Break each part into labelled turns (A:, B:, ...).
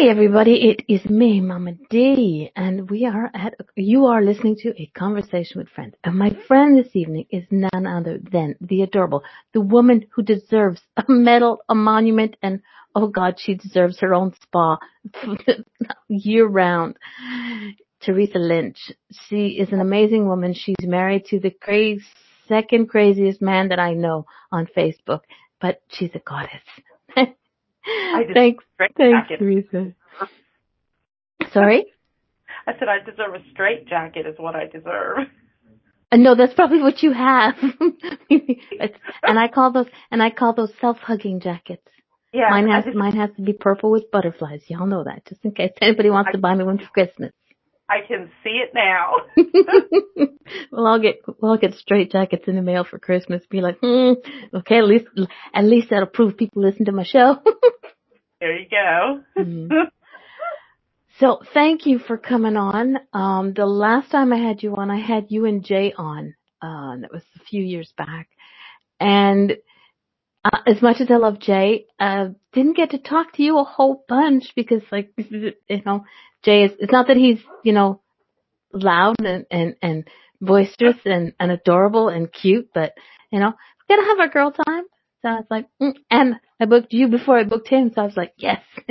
A: Hey everybody, it is me, Mama D, and we are at, you are listening to a conversation with friends. And my friend this evening is none other than the adorable, the woman who deserves a medal, a monument, and oh God, she deserves her own spa year round. Teresa Lynch. She is an amazing woman. She's married to the crazy, second craziest man that I know on Facebook, but she's a goddess. thanks, thanks, Teresa. Sorry?
B: I said I deserve a straight jacket is what I deserve.
A: Uh, no, that's probably what you have. and I call those and I call those self-hugging jackets.
B: Yeah,
A: mine has
B: just,
A: mine has to be purple with butterflies. Y'all know that, just in case anybody wants
B: I,
A: to buy me one for Christmas.
B: I can see it now.
A: well, I'll get well, I'll get straight jackets in the mail for Christmas. Be like, hmm, okay, at least at least that'll prove people listen to my show.
B: there you go.
A: mm. So thank you for coming on. Um, the last time I had you on, I had you and Jay on. Uh, that was a few years back, and uh, as much as I love Jay, uh, didn't get to talk to you a whole bunch because, like, you know, Jay is. It's not that he's, you know, loud and and and boisterous and and adorable and cute, but you know, we gotta have our girl time. So I was like, mm. and I booked you before I booked him, so I was like, yes.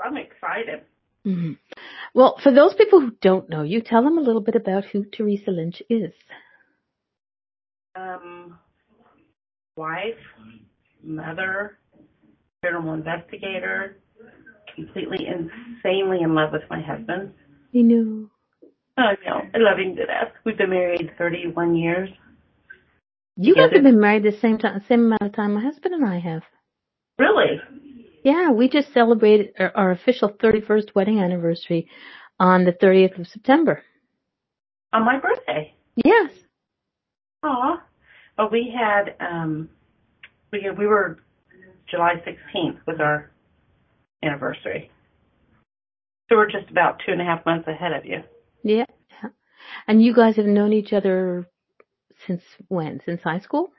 B: I'm excited.
A: Mm-hmm. Well, for those people who don't know you, tell them a little bit about who Teresa Lynch is.
B: Um, wife, mother, criminal investigator, completely insanely in love with my husband.
A: You know.
B: I know. I love him to death. We've been married 31 years.
A: You guys have been married the same time, same amount of time my husband and I have.
B: Really?
A: Yeah, we just celebrated our, our official 31st wedding anniversary on the 30th of September.
B: On my birthday?
A: Yes.
B: Aw. Well, we had, um, we, we were July 16th was our anniversary. So we're just about two and a half months ahead of you.
A: Yeah. And you guys have known each other since when? Since high school?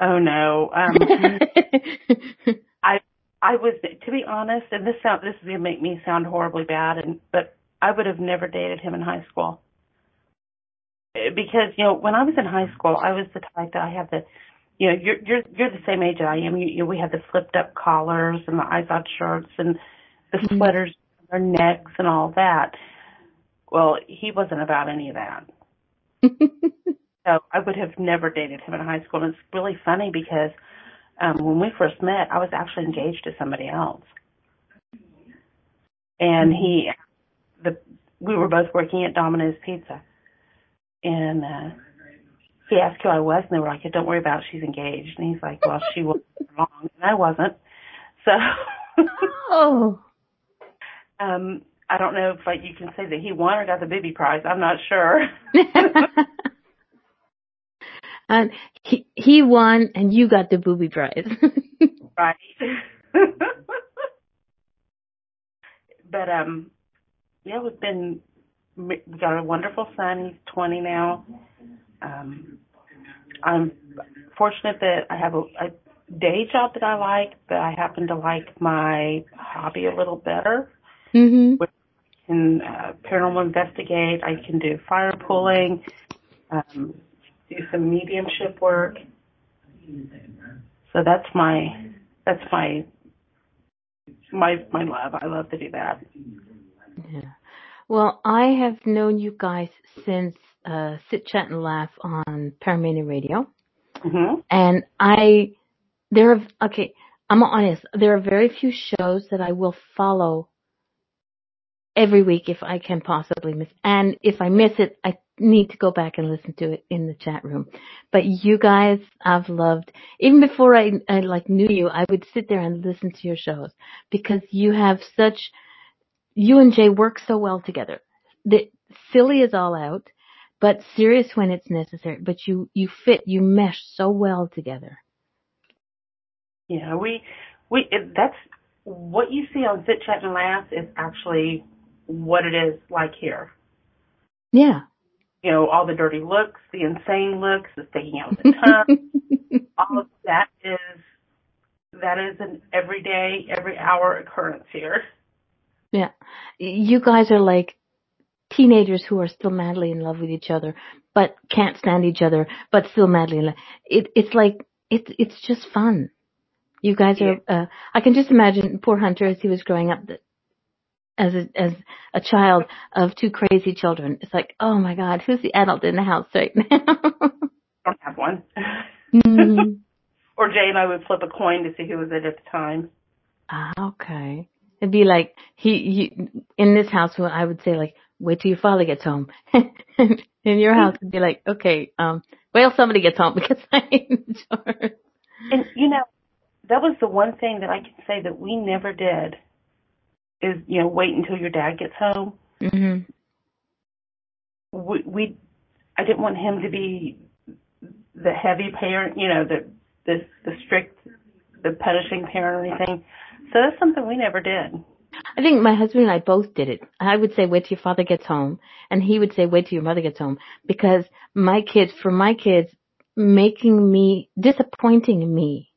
B: Oh no. Um, I I was to be honest, and this sound this is gonna make me sound horribly bad, and but I would have never dated him in high school because you know when I was in high school, I was the type that I had the you know, you're you're you're the same age I am. You, you we had the flipped up collars and the Izod shirts and the mm-hmm. sweaters on our necks and all that. Well, he wasn't about any of that. so I would have never dated him in high school. And it's really funny because um when we first met, I was actually engaged to somebody else. And he the we were both working at Domino's Pizza. And uh he asked who I was, and they were like, "Don't worry about it. She's engaged." And he's like, "Well, she was wrong, and I wasn't." So,
A: oh,
B: um, I don't know if like you can say that he won or got the booby prize. I'm not sure.
A: and he he won, and you got the booby prize.
B: right. but um, yeah, we've been we got a wonderful son. He's 20 now. Um, I'm fortunate that I have a, a day job that I like, but I happen to like my hobby a little better.
A: Mm-hmm.
B: I can uh, paranormal investigate. I can do fire pulling, um, do some mediumship work. So that's my that's my my my love. I love to do that.
A: Yeah. Well, I have known you guys since uh, Sit, Chat, and Laugh on Paramania Radio.
B: Mm-hmm.
A: And I, there are, okay, I'm honest, there are very few shows that I will follow every week if I can possibly miss. And if I miss it, I need to go back and listen to it in the chat room. But you guys, I've loved, even before I, I like knew you, I would sit there and listen to your shows because you have such, you and Jay work so well together. The silly is all out but serious when it's necessary. But you you fit, you mesh so well together.
B: Yeah, we we it, that's what you see on Sit Chat and Laugh is actually what it is like here.
A: Yeah.
B: You know, all the dirty looks, the insane looks, the sticking out the tongue, all of that is that is an everyday, every hour occurrence here.
A: Yeah. You guys are like teenagers who are still madly in love with each other, but can't stand each other, but still madly in love. It, it's like, it's, it's just fun. You guys are, uh, I can just imagine poor Hunter as he was growing up that, as a, as a child of two crazy children. It's like, oh my God, who's the adult in the house right now?
B: don't have one.
A: mm.
B: or Jay and I would flip a coin to see who was it at the time.
A: Ah, okay. It'd be like he, he in this house. I would say like, wait till your father gets home. in your house, it'd be like, okay, um, wait till somebody gets home because I am in charge.
B: And you know, that was the one thing that I can say that we never did. Is you know wait until your dad gets home.
A: Mm-hmm.
B: We, we, I didn't want him to be the heavy parent, you know, the the the strict, the punishing parent or anything. So that's something we never did.
A: I think my husband and I both did it. I would say wait till your father gets home, and he would say wait till your mother gets home because my kids, for my kids, making me disappointing me,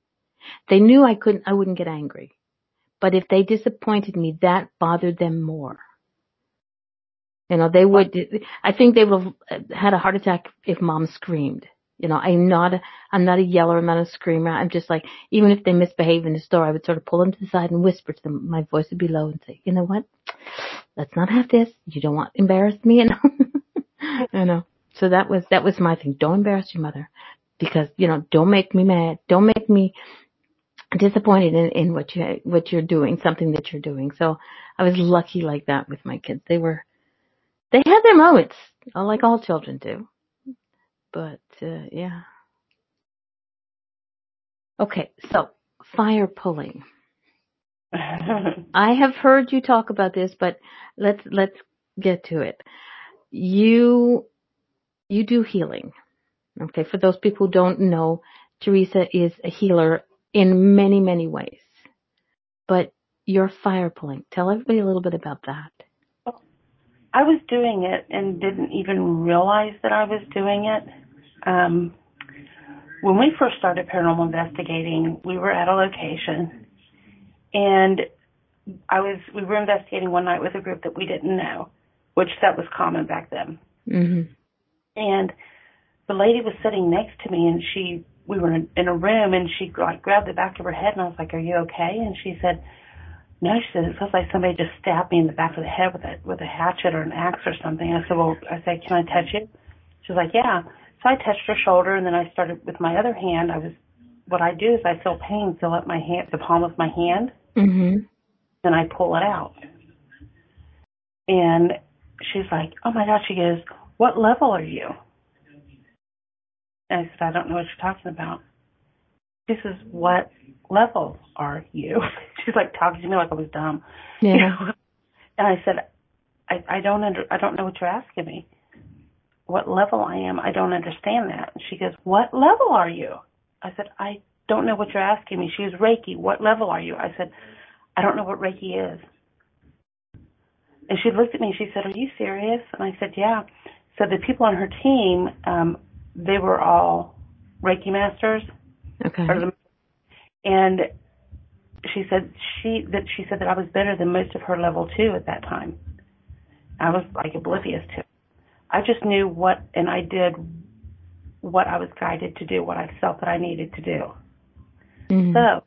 A: they knew I couldn't, I wouldn't get angry, but if they disappointed me, that bothered them more. You know, they would. I think they would have had a heart attack if mom screamed. You know, I'm not a, I'm not a yeller, I'm not a screamer. I'm just like, even if they misbehave in the store, I would sort of pull them to the side and whisper to them. My voice would be low and say, you know what? Let's not have this. You don't want embarrass me, you know. you know. So that was that was my thing. Don't embarrass your mother, because you know, don't make me mad. Don't make me disappointed in, in what you what you're doing, something that you're doing. So I was lucky like that with my kids. They were they had their moments, like all children do. But uh, yeah. Okay, so fire pulling. I have heard you talk about this, but let's let's get to it. You you do healing. Okay, for those people who don't know, Teresa is a healer in many, many ways. But you're fire pulling. Tell everybody a little bit about that.
B: I was doing it and didn't even realize that I was doing it. Um, when we first started paranormal investigating, we were at a location and I was we were investigating one night with a group that we didn't know, which that was common back then.
A: Mm-hmm.
B: And the lady was sitting next to me and she we were in, in a room and she like grabbed the back of her head and I was like, "Are you okay?" And she said, "No." She said, "It feels like somebody just stabbed me in the back of the head with a with a hatchet or an axe or something." I said, "Well," I said, "Can I touch you?" She was like, "Yeah." So I touched her shoulder and then I started with my other hand. I was what I do is I feel pain fill up my hand, the palm of my hand,
A: mm-hmm.
B: and I pull it out. And she's like, "Oh my gosh!" She goes, "What level are you?" And I said, I don't know what you're talking about. She says, What level are you? She's like talking to me like I was dumb.
A: Yeah.
B: You know? And I said, I, I don't under I don't know what you're asking me. What level I am, I don't understand that. And she goes, What level are you? I said, I don't know what you're asking me. She was Reiki. What level are you? I said, I don't know what Reiki is. And she looked at me and she said, Are you serious? And I said, Yeah. So the people on her team um, they were all Reiki masters.
A: Okay.
B: And she said she that she said that I was better than most of her level two at that time. I was like oblivious to. I just knew what and I did what I was guided to do, what I felt that I needed to do.
A: Mm-hmm.
B: So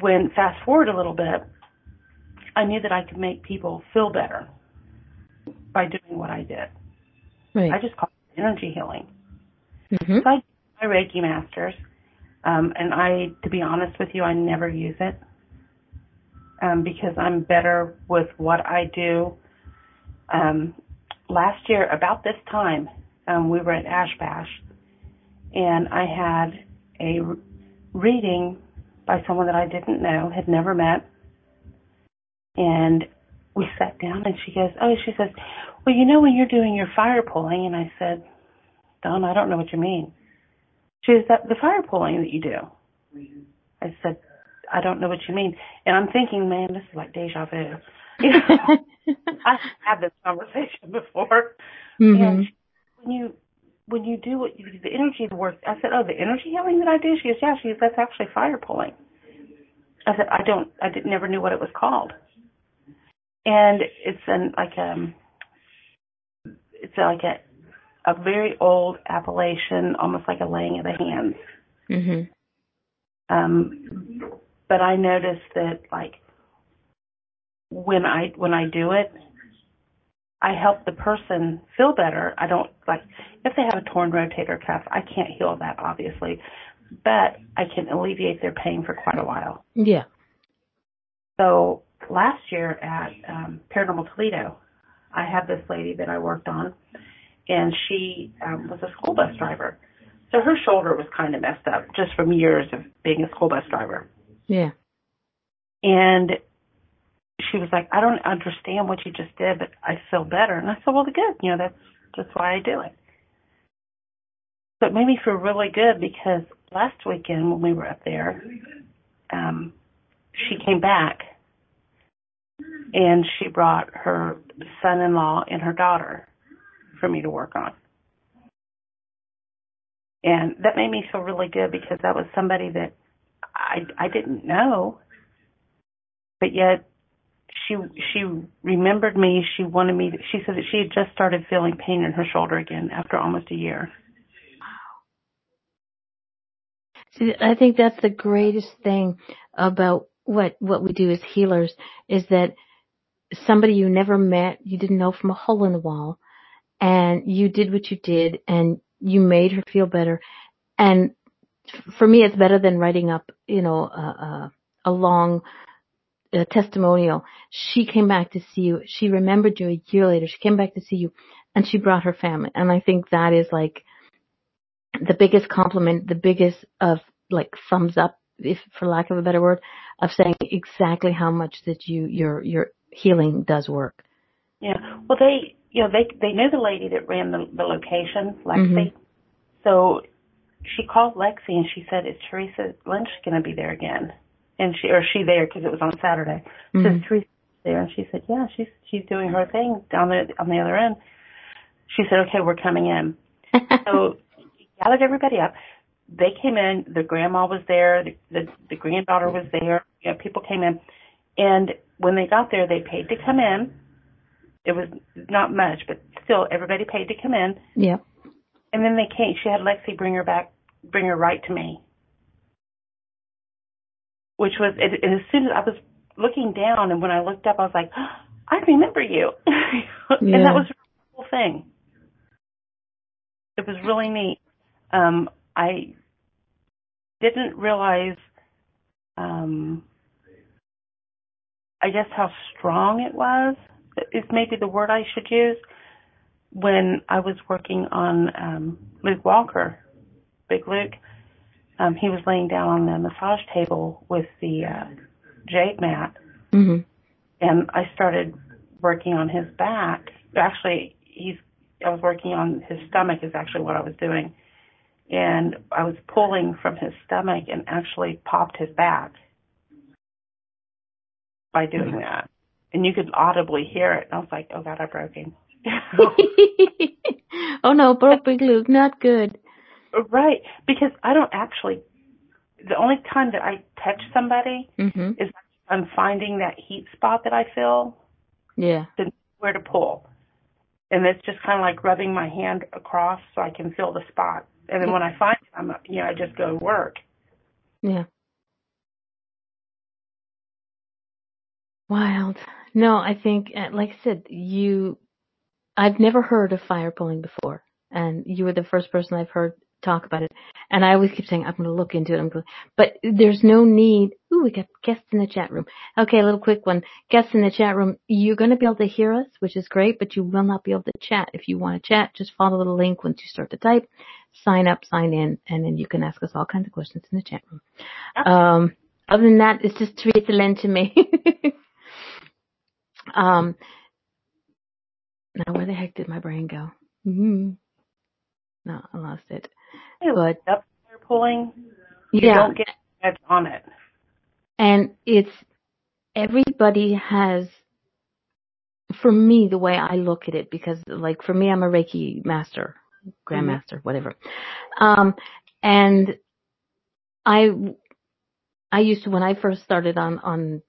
B: when fast forward a little bit, I knew that I could make people feel better by doing what I did.
A: Right.
B: I just call it energy healing.
A: Mm-hmm.
B: So I my Reiki masters, um, and I, to be honest with you, I never use it um, because I'm better with what I do. Um, last year, about this time, um, we were at Ash Bash, and I had a reading by someone that I didn't know, had never met, and we sat down, and she goes, "Oh," she says, "Well, you know when you're doing your fire pulling," and I said, Don, I don't know what you mean. She said, that the fire pulling that you do. I said, I don't know what you mean. And I'm thinking, man, this is like deja vu. You know, I had this conversation before.
A: Mm-hmm.
B: And when you when you do what you do, the energy work, I said, oh, the energy healing that I do? She goes, yeah. She goes, that's actually fire pulling. I said, I don't, I did, never knew what it was called. And it's an, like, um, it's like a, a very old appellation, almost like a laying of the hands.
A: Mm-hmm.
B: Um, but I noticed that like when I when I do it, I help the person feel better. I don't like if they have a torn rotator cuff, I can't heal that obviously, but I can alleviate their pain for quite a while.
A: Yeah.
B: So last year at um, Paranormal Toledo, I had this lady that I worked on, and she um, was a school bus driver. So her shoulder was kind of messed up just from years of being a school bus driver.
A: Yeah.
B: And she was like, I don't understand what you just did, but I feel better. And I said, well, good. You know, that's just why I do it. So it made me feel really good because last weekend when we were up there, um, she came back and she brought her son-in-law and her daughter for me to work on. And that made me feel really good because that was somebody that I I didn't know, but yet she she remembered me. She wanted me. She said that she had just started feeling pain in her shoulder again after almost a year.
A: I think that's the greatest thing about what what we do as healers is that somebody you never met, you didn't know from a hole in the wall, and you did what you did, and you made her feel better. And for me, it's better than writing up, you know, a, a, a long uh, testimonial. She came back to see you. She remembered you a year later. She came back to see you and she brought her family. And I think that is like the biggest compliment, the biggest of like thumbs up, if for lack of a better word, of saying exactly how much that you, your, your healing does work.
B: Yeah. Well, they, you know, they, they knew the lady that ran the, the location, Lexi.
A: Mm-hmm.
B: So she called Lexi and she said, "Is Teresa Lynch going to be there again?" And she or she there because it was on Saturday. Mm-hmm. So Teresa there, and she said, "Yeah, she's she's doing her thing down the on the other end." She said, "Okay, we're coming in." so she gathered everybody up. They came in. The grandma was there. The, the the granddaughter was there. You know, people came in, and when they got there, they paid to come in. It was not much, but still, everybody paid to come in.
A: Yeah.
B: And then they came. She had Lexi bring her back, bring her right to me. Which was, and as soon as I was looking down, and when I looked up, I was like, oh, I remember you.
A: yeah.
B: and that was a cool thing. It was really neat. Um, I didn't realize, um, I guess how strong it was. Is maybe the word I should use when I was working on um, Luke Walker, Big Luke, um, he was laying down on the massage table with the uh, jade mat,
A: mm-hmm.
B: and I started working on his back. Actually, he's I was working on his stomach is actually what I was doing, and I was pulling from his stomach and actually popped his back by doing mm-hmm. that, and you could audibly hear it. And I was like, "Oh God, I broke him."
A: oh no, broke big Luke, not good.
B: Right, because I don't actually. The only time that I touch somebody
A: mm-hmm.
B: is I'm finding that heat spot that I feel.
A: Yeah.
B: To where to pull, and it's just kind of like rubbing my hand across so I can feel the spot. And then when I find it, I'm you know I just go to work.
A: Yeah. Wild. No, I think, uh, like I said, you I've never heard of fire pulling before, and you were the first person I've heard talk about it. And I always keep saying I'm going to look into it. I'm going, but there's no need. Ooh, we got guests in the chat room. Okay, a little quick one. Guests in the chat room. You're going to be able to hear us, which is great, but you will not be able to chat. If you want to chat, just follow the link once you start to type. Sign up, sign in, and then you can ask us all kinds of questions in the chat room. Um, other than that, it's just Teresa Lynn to me. um, now, where the heck did my brain go? Mm-hmm. No, I lost it. But
B: up there pulling, you
A: yeah,
B: don't get much on it.
A: And it's everybody has. For me, the way I look at it, because like for me, I'm a Reiki master. grandmaster, mm-hmm. whatever. Um, and I, I used to when I first started on on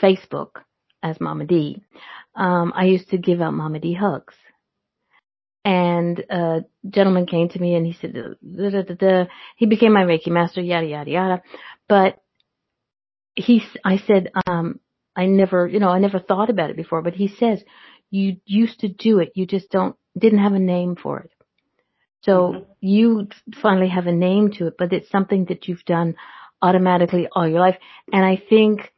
A: Facebook as Mama D, um, I used to give out Mama D hugs. And a gentleman came to me and he said, da, da, da, he became my Reiki master, yada yada yada. But he, I said, um, I never, you know, I never thought about it before, but he says, you used to do it, you just don't, didn't have a name for it. So mm-hmm. you finally have a name to it, but it's something that you've done automatically all your life. And I think,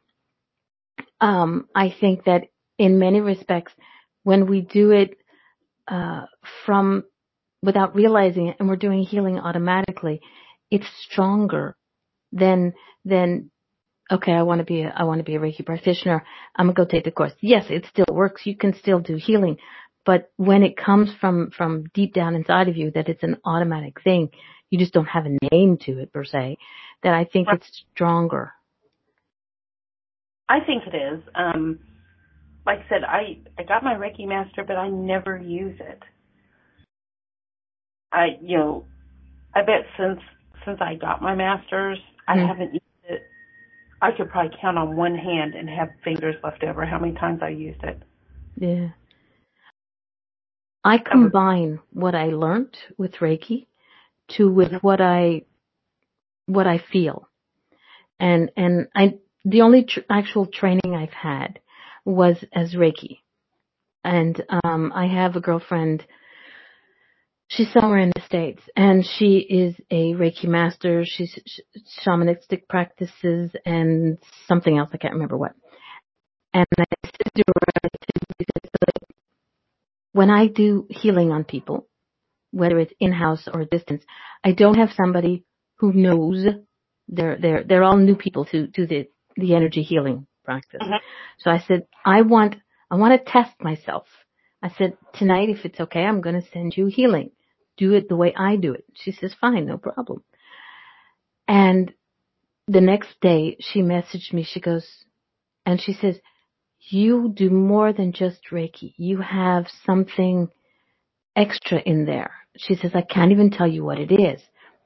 A: um, I think that in many respects, when we do it, uh, from without realizing it and we're doing healing automatically, it's stronger than, than okay, I want to be a, I want to be a Reiki practitioner. I'm gonna go take the course. Yes, it still works. You can still do healing, but when it comes from from deep down inside of you, that it's an automatic thing, you just don't have a name to it per se. That I think it's stronger.
B: I think it is. Um, like I said, I I got my Reiki master, but I never use it. I you know, I bet since since I got my masters, mm-hmm. I haven't used it. I could probably count on one hand and have fingers left over how many times I used it.
A: Yeah. I combine what I learned with Reiki to with mm-hmm. what I what I feel. And and I the only tr- actual training I've had was as Reiki. And um I have a girlfriend She's somewhere in the States and she is a Reiki master. She's sh- shamanistic practices and something else. I can't remember what. And I said to her, when I do healing on people, whether it's in-house or distance, I don't have somebody who knows they're, they're, they're all new people to, to the, the energy healing practice. Mm-hmm. So I said, I want, I want to test myself. I said, tonight, if it's okay, I'm going to send you healing. Do it the way I do it. She says, fine, no problem. And the next day she messaged me. She goes, and she says, you do more than just Reiki. You have something extra in there. She says, I can't even tell you what it is,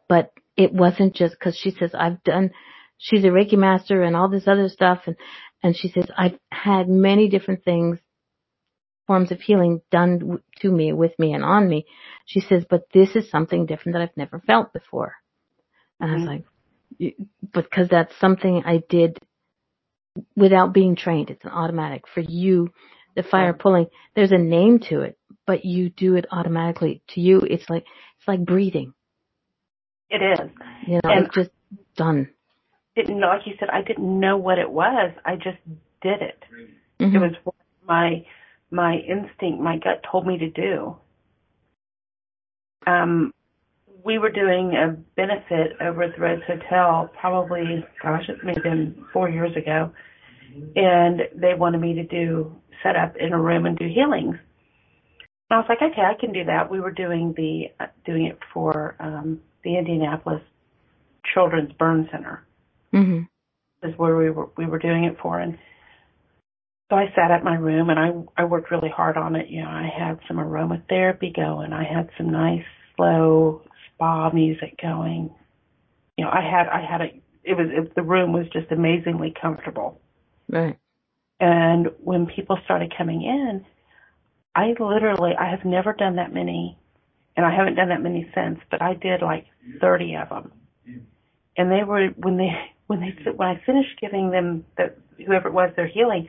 A: but it wasn't just cause she says, I've done, she's a Reiki master and all this other stuff. And, and she says, I've had many different things forms of healing done to me, with me, and on me. She says, but this is something different that I've never felt before. And mm-hmm. I was like, because that's something I did without being trained. It's an automatic. For you, the fire pulling, there's a name to it, but you do it automatically. To you, it's like, it's like breathing.
B: It is.
A: You know, and it's just done.
B: Didn't know, like you said, I didn't know what it was. I just did it. Mm-hmm. It was what my my instinct, my gut told me to do. Um, we were doing a benefit over at the Reds Hotel, probably, gosh, it may have been four years ago, and they wanted me to do set up in a room and do healings. And I was like, okay, I can do that. We were doing the uh, doing it for um, the Indianapolis Children's Burn Center.
A: Mm-hmm.
B: Is where we were we were doing it for, and so I sat at my room and I I worked really hard on it. You know, I had some aromatherapy going. I had some nice slow spa music going. You know, I had I had a it was it, the room was just amazingly comfortable.
A: Right.
B: And when people started coming in, I literally I have never done that many, and I haven't done that many since. But I did like thirty of them, and they were when they when they when I finished giving them the whoever it was their healing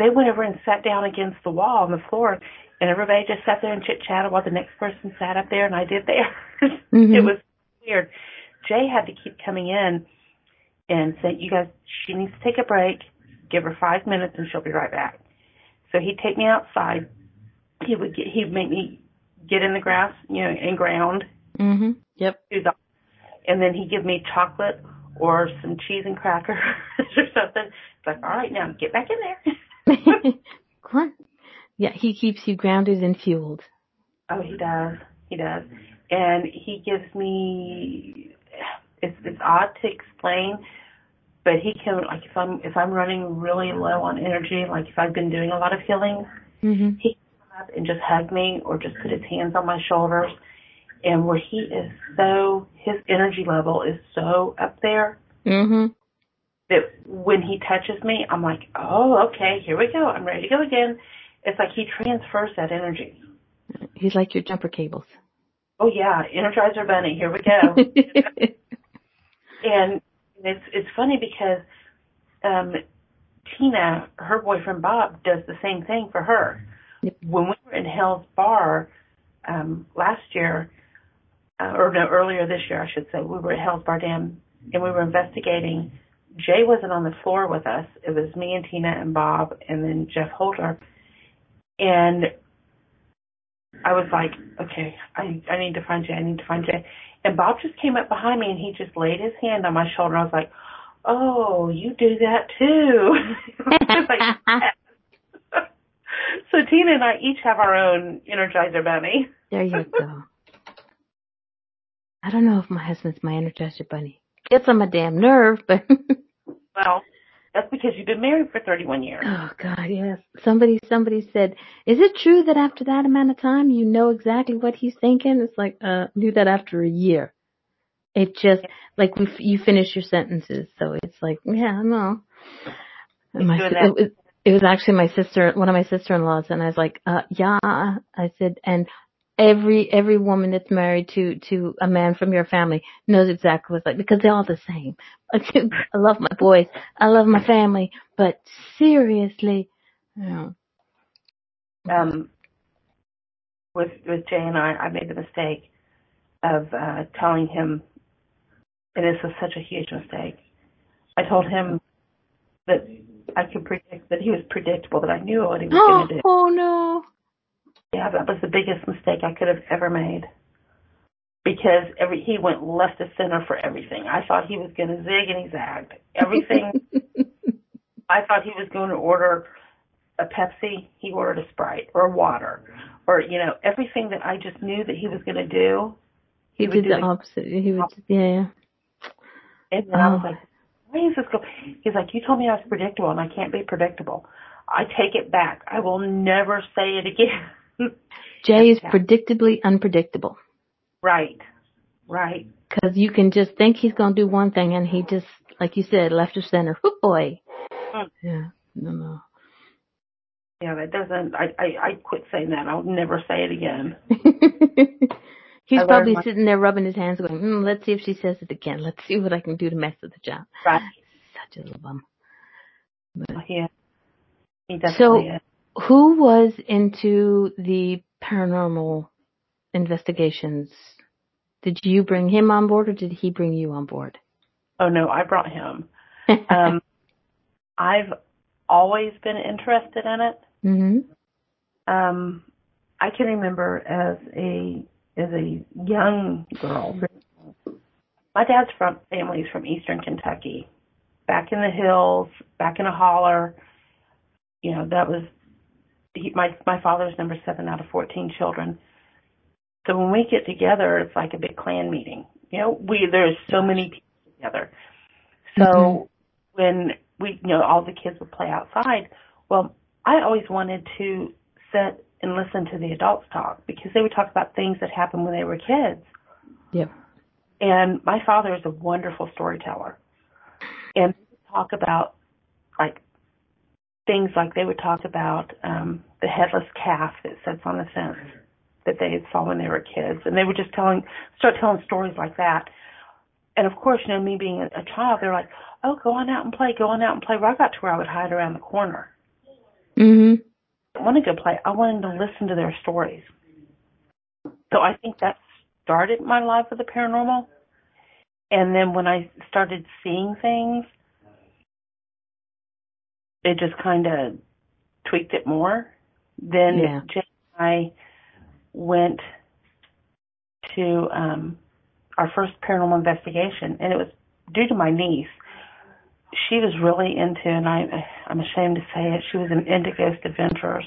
B: they went over and sat down against the wall on the floor, and everybody just sat there and chit chatted while the next person sat up there and I did theirs. Mm-hmm. it was weird. Jay had to keep coming in and say, "You guys, she needs to take a break. Give her five minutes, and she'll be right back." So he'd take me outside. He would get, he'd make me get in the grass, you know, and ground.
A: Mhm. Yep.
B: And then he'd give me chocolate or some cheese and crackers or something. It's like, all right, now get back in there.
A: Yeah, he keeps you grounded and fueled.
B: Oh, he does. He does. And he gives me it's it's odd to explain, but he can like if I'm if I'm running really low on energy, like if I've been doing a lot of healing,
A: mm-hmm.
B: he can come up and just hug me or just put his hands on my shoulders and where he is so his energy level is so up there
A: Mhm.
B: that when he touches me, I'm like, oh, okay, here we go. I'm ready to go again. It's like he transfers that energy.
A: He's like your jumper cables.
B: Oh yeah, Energizer Bunny, here we go. and it's it's funny because um Tina, her boyfriend Bob, does the same thing for her.
A: Yep.
B: When we were in Hell's Bar um last year, uh, or no, earlier this year, I should say, we were at Hell's Bar Dam and we were investigating. Jay wasn't on the floor with us. It was me and Tina and Bob and then Jeff Holder. And I was like, okay, I I need to find Jay. I need to find Jay. And Bob just came up behind me and he just laid his hand on my shoulder. I was like, oh, you do that too. Like, so Tina and I each have our own Energizer Bunny.
A: there you go. I don't know if my husband's my energizer bunny. Gets on my damn nerve, but
B: Well, that's because you've been married for 31 years.
A: oh god, yes. Somebody, somebody said, "Is it true that after that amount of time you know exactly what he's thinking?" It's like, uh, knew that after a year. It just like we, you finish your sentences, so it's like, yeah, no. My, it, was, it was actually my sister, one of my sister-in-laws, and I was like, uh, yeah. I said, and every every woman that's married to to a man from your family knows exactly what it's like because they're all the same. I love my boys, I love my family, but seriously, you know,
B: um, with with Jay and I, I made the mistake of uh, telling him, and this was such a huge mistake. I told him that I could predict that he was predictable, that I knew what he was going to do.
A: oh no,
B: Yeah, that was the biggest mistake I could have ever made. Because every he went left to center for everything. I thought he was going to zig and he zagged. Everything. I thought he was going to order a Pepsi. He ordered a Sprite or water, or you know everything that I just knew that he was going to do.
A: he,
B: would
A: did
B: do
A: the opposite. He would, yeah,
B: And then I was
A: Oh.
B: like, why is this go? He's like, you told me I was predictable, and I can't be predictable. I take it back. I will never say it again.
A: Jay is predictably unpredictable
B: right, right.
A: because you can just think he's gonna do one thing and he just, like you said, left of center. Whoop boy.
B: Mm.
A: Yeah, no, no.
B: Yeah, that doesn't. I I, I quit saying that. I'll never say it again.
A: He's
B: I
A: probably
B: my-
A: sitting there rubbing his hands going, mm, let's see if she says it again. Let's see what I can do to mess with the job.
B: Right.
A: Such a little bum. But,
B: Yeah. He definitely
A: So-
B: is.
A: Who was into the paranormal investigations? Did you bring him on board or did he bring you on board?
B: Oh no, I brought him. Um, I've always been interested in it.
A: hmm
B: Um, I can remember as a as a young girl. My dad's from family's from Eastern Kentucky, back in the hills, back in a holler. You know that was he, my my father's number seven out of fourteen children. So when we get together, it's like a big clan meeting. You know, we there's so many people together. So
A: Mhm.
B: when we, you know, all the kids would play outside. Well, I always wanted to sit and listen to the adults talk because they would talk about things that happened when they were kids.
A: Yep.
B: And my father is a wonderful storyteller. And talk about like things like they would talk about um the headless calf that sits on the fence that they saw when they were kids. And they would just telling start telling stories like that. And of course, you know, me being a, child, they're like, Oh, go on out and play, go on out and play. Well I got to where I would hide around the corner.
A: hmm
B: I want to go play. I wanted to listen to their stories. So I think that started my love for the paranormal. And then when I started seeing things, it just kind of tweaked it more. Then
A: Yeah.
B: Jay and I went to um, our first paranormal investigation, and it was due to my niece. She was really into, and I, I'm ashamed to say it, she was an into Ghost Adventurers.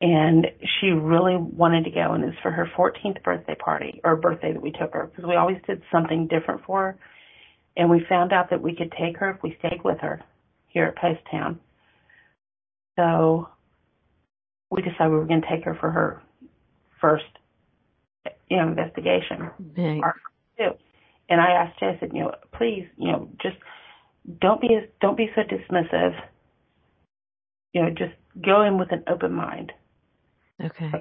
B: And she really wanted to go, and it was for her 14th birthday party, or birthday that we took her, because we always did something different for her. And we found out that we could take her if we stayed with her here at Post Town. So we decided we were going to take her for her first you know, investigation. And I asked Jay, I said, you know, please, you know, just don't be don't be so dismissive. You know, just go in with an open mind.
A: Okay.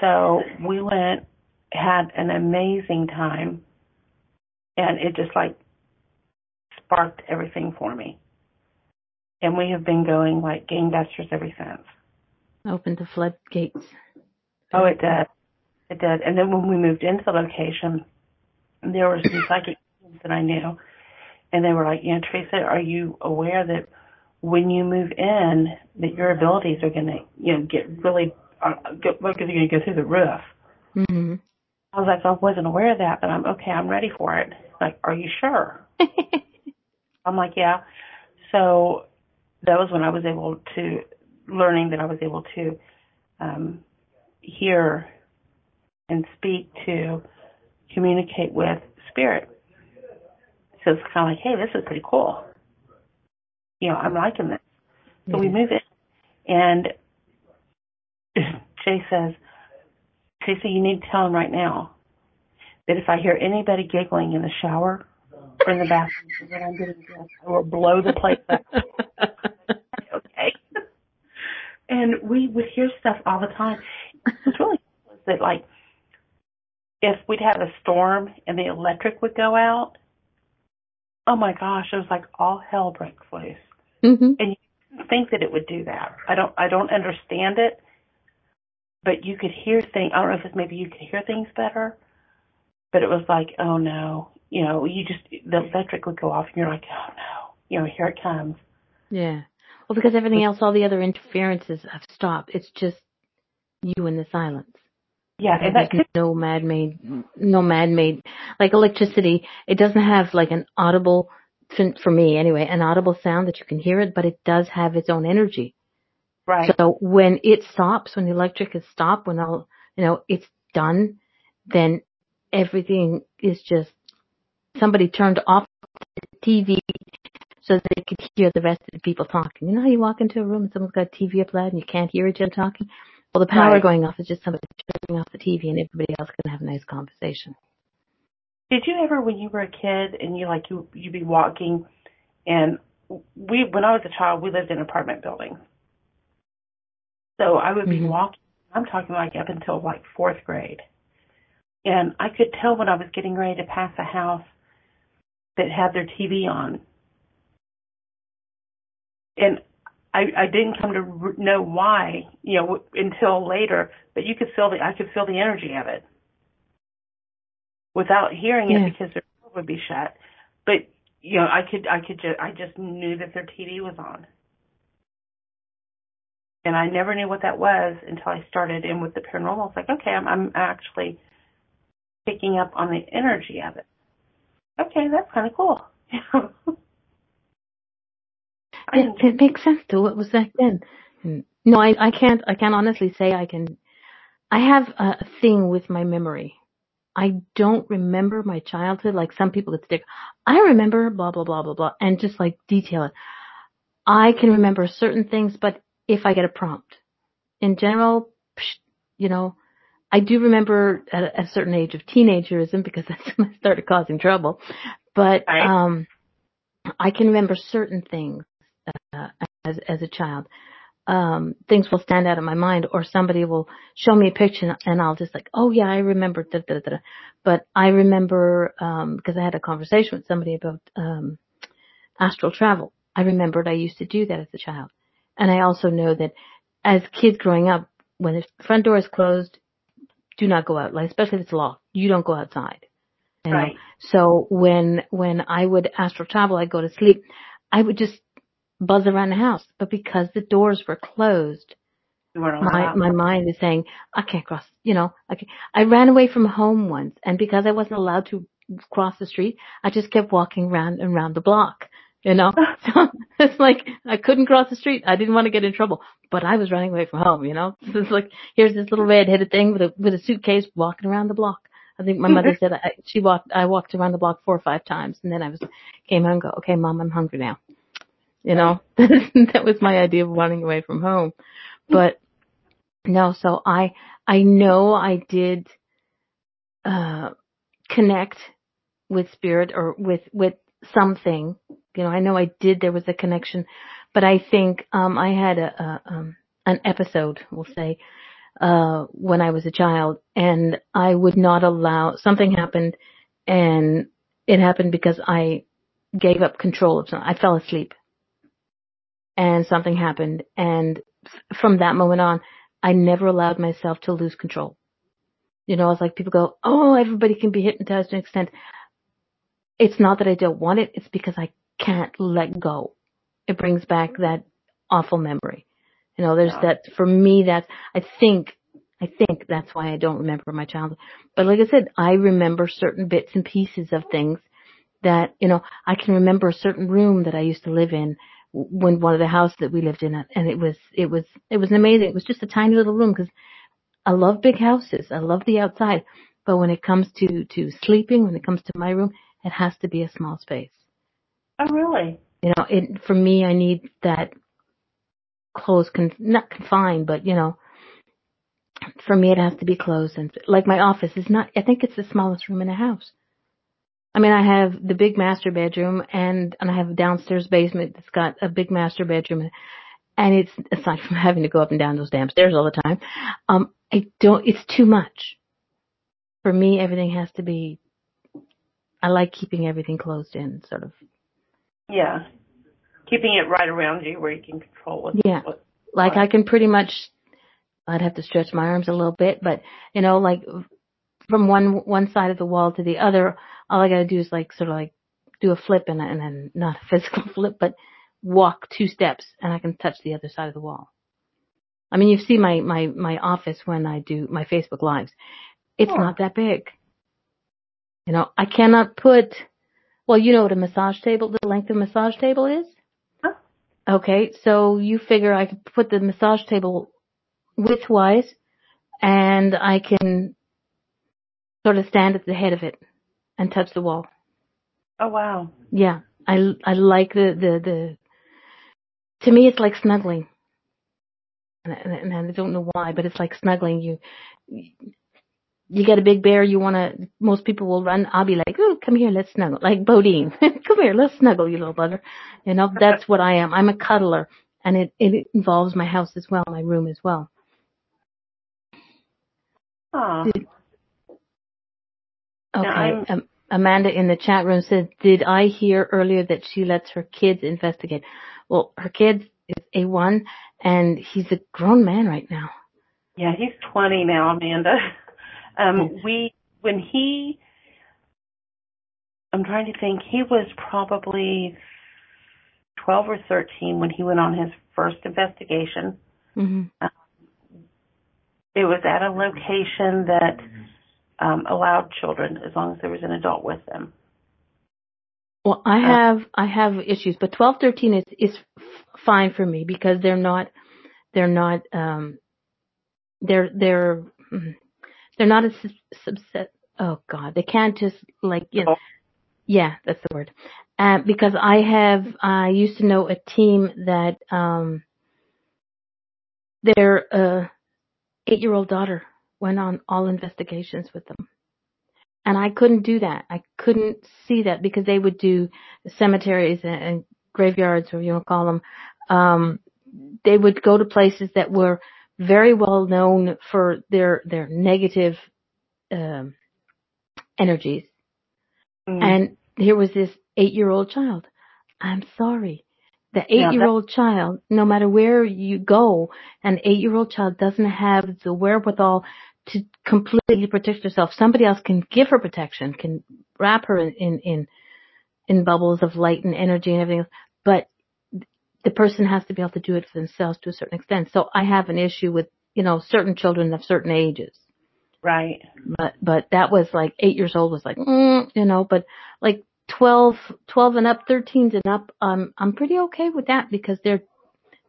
B: So we went, had an amazing time, and it just like sparked everything for me. And we have been going like gangbusters ever since.
A: Opened the floodgates.
B: Oh, it did. It did. And then when we moved into the location, there were some psychic things that I knew, and they were like, you know, Teresa, are you aware that when you move in, that your abilities are going to, you know, get really, uh, get, are going to go through the roof.
A: Mm-hmm.
B: I was like, I wasn't aware of that, but I'm okay. I'm ready for it. Like, are you sure? I'm like, yeah. So that was when I was able to learning that I was able to um, hear and speak to communicate with spirit. So it's kind of like, hey, this is pretty cool. You know, I'm liking this. So we move in, and Jay says, Tracy, you need to tell him right now that if I hear anybody giggling in the shower or in the bathroom when I'm getting dressed, I will blow the place up. And we would hear stuff all the time. It's really cool that like if we'd have a storm and the electric would go out, oh my gosh, it was like all hell breaks loose.
A: Mm-hmm.
B: And you think that it would do that. I don't I don't understand it, but you could hear things. I don't know if it's maybe you could hear things better, but it was like, oh no, you know, you just the electric would go off, and you're like, oh no, you know, here it comes.
A: Yeah. Well, because everything else, all the other interferences have stopped. It's just you in the silence.
B: Yeah, and that
A: There's
B: could
A: no man-made, no man-made, like electricity. It doesn't have like an audible, for me anyway, an audible sound that you can hear it, but it does have its own energy.
B: right.
A: So when it stops, when the electric is stopped, when all, you know, it's done, then everything is just, somebody turned off the TV so they could hear the rest of the people talking. You know how you walk into a room and someone's got a TV up loud and you can't hear each other talking? Well, the power
B: Right.
A: going off is just somebody turning off the TV and everybody else can have a nice conversation.
B: Did you ever, when you were a kid, and you like you you'd be walking, and we when I was a child, we lived in apartment buildings, so I would be
A: Mhm.
B: walking. I'm talking like up until like fourth grade, and I could tell when I was getting ready to pass a house that had their TV on, and I I didn't come to r- know why, you know, until later. But you could feel the I could feel the energy of it without hearing
A: Yeah.
B: it because their door would be shut. But you know, I could I could just I just knew that their TV was on. And I never knew what that was until I started in with the paranormal. It's like, okay, I'm I'm actually picking up on the energy of it. Okay, that's kind of cool.
A: It, it makes sense to what was back then. And no, I, I can't, I can't honestly say I can, I have a, thing with my memory. I don't remember my childhood like some people that stick. I remember blah, blah, blah, blah, blah, and just like detail it. I can remember certain things, but if I get a prompt. In general, psh, you know, I do remember a, at a certain age of teenagerism because that's when I started causing trouble. But,
B: Right.
A: um, I can remember certain things, uh, as, as a child. Um, things will stand out in my mind or somebody will show me a picture and I'll just like, oh yeah, I remember, da, da, da. But I remember, um, because I had a conversation with somebody about, um, astral travel. I remembered I used to do that as a child. And I also know that as kids growing up, when the front door is closed, do not go out, like especially if it's locked. You don't go outside. You know?
B: Right.
A: So when when I would astral travel, I'd go to sleep. I would just buzz around the house, but because the doors were closed, my my mind is saying I can't cross. You know, I can I ran away from home once, and because I wasn't allowed to cross the street, I just kept walking round and round the block. You know, so it's like I couldn't cross the street. I didn't want to get in trouble, but I was running away from home. You know, so it's like here's this little red-headed thing with a with a suitcase walking around the block. I think my mother said I, she walked. I walked around the block four or five times, and then I was came home and go, okay, mom, I'm hungry now. You know, that was my idea of running away from home. But No, so I I know I did uh connect with spirit or with with something. You know, I know I did. There was a connection, but I think um I had a, a um an episode, we'll say, uh when I was a child, and I would not allow something happened, and it happened because I gave up control of something. I fell asleep, and something happened, and f- from that moment on, I never allowed myself to lose control. You know, it's like people go, oh, everybody can be hypnotized to an extent. It's not that I don't want it, it's because I can't let go. It brings back that awful memory. You know, there's
B: Yeah.
A: that, for me, that's, I think, I think that's why I don't remember my childhood. But like I said, I remember certain bits and pieces of things that, you know, I can remember a certain room that I used to live in when one of the houses that we lived in, and it was, it was, it was amazing. It was just a tiny little room because I love big houses. I love the outside. But when it comes to, to sleeping, when it comes to my room, it has to be a small space.
B: Oh, really?
A: You know, it, for me, I need that close, con- not confined, but you know, for me, it has to be closed. And like my office is not, I think it's the smallest room in the house. I mean, I have the big master bedroom and, and I have a downstairs basement that's got a big master bedroom. And it's, aside from having to go up and down those damn stairs all the time, um, I don't, it's too much. For me, everything has to be, I like keeping everything closed in, sort of.
B: Yeah. Keeping it right around you where you can control what.
A: Yeah.
B: what
A: Like
B: Right.
A: I can pretty much, I'd have to stretch my arms a little bit, but you know, like from one, one side of the wall to the other, all I gotta do is like sort of like do a flip and, and then not a physical flip, but walk two steps and I can touch the other side of the wall. I mean, you see my, my, my office when I do my Facebook lives. It's
B: Sure.
A: not that big. You know, I cannot put, well, you know what a massage table, the length of a massage table is?
B: Huh?
A: Okay, so you figure I could put the massage table widthwise and I can sort of stand at the head of it and touch the wall.
B: Oh, wow.
A: Yeah, I, I like the, the, the, to me it's like snuggling. And, and, and I don't know why, but it's like snuggling. You, you get a big bear, you wanna, most people will run, I'll be like, oh, come here, let's snuggle. Like Bodine, come here, let's snuggle, you little bugger. You know, that's what I am. I'm a cuddler. And it, it involves my house as well, my room as well.
B: Oh.
A: Okay. Um, Amanda in the chat room said, did I hear earlier that she lets her kids investigate? Well, her kid is A1 and he's a grown man right now.
B: Yeah, he's 20 now, Amanda. Um, we, when he, I'm trying to think, he was probably 12 or 13 when he went on his first investigation.
A: hmm
B: It was at a location that um, allowed children as long as there was an adult with them.
A: Well, I have, I have issues, but twelve thirteen is, is fine for me because they're not, they're not, um, they're, they're, mm, they're not a sub- subset. Oh God, they can't just like, you know, Yeah, that's the word. Uh, because I have, I used to know a team that, um, their, uh, eight-year-old daughter went on all investigations with them. And I couldn't do that. I couldn't see that because they would do cemeteries and, and graveyards, or you want to call them. Um, they would go to places that were very well known for their, their negative, um, energies.
B: Mm.
A: And here was this eight year old child. I'm sorry. The eight year old child, no matter where you go, an eight year old child doesn't have the wherewithal to completely protect herself. Somebody else can give her protection, can wrap her in, in, in, in bubbles of light and energy and everything else, but the person has to be able to do it for themselves to a certain extent. So I have an issue with, you know, certain children of certain ages
B: right.
A: but but that was like eight years old was like mm, you know but like 12 12 and up 13s and up um i'm pretty okay with that because they're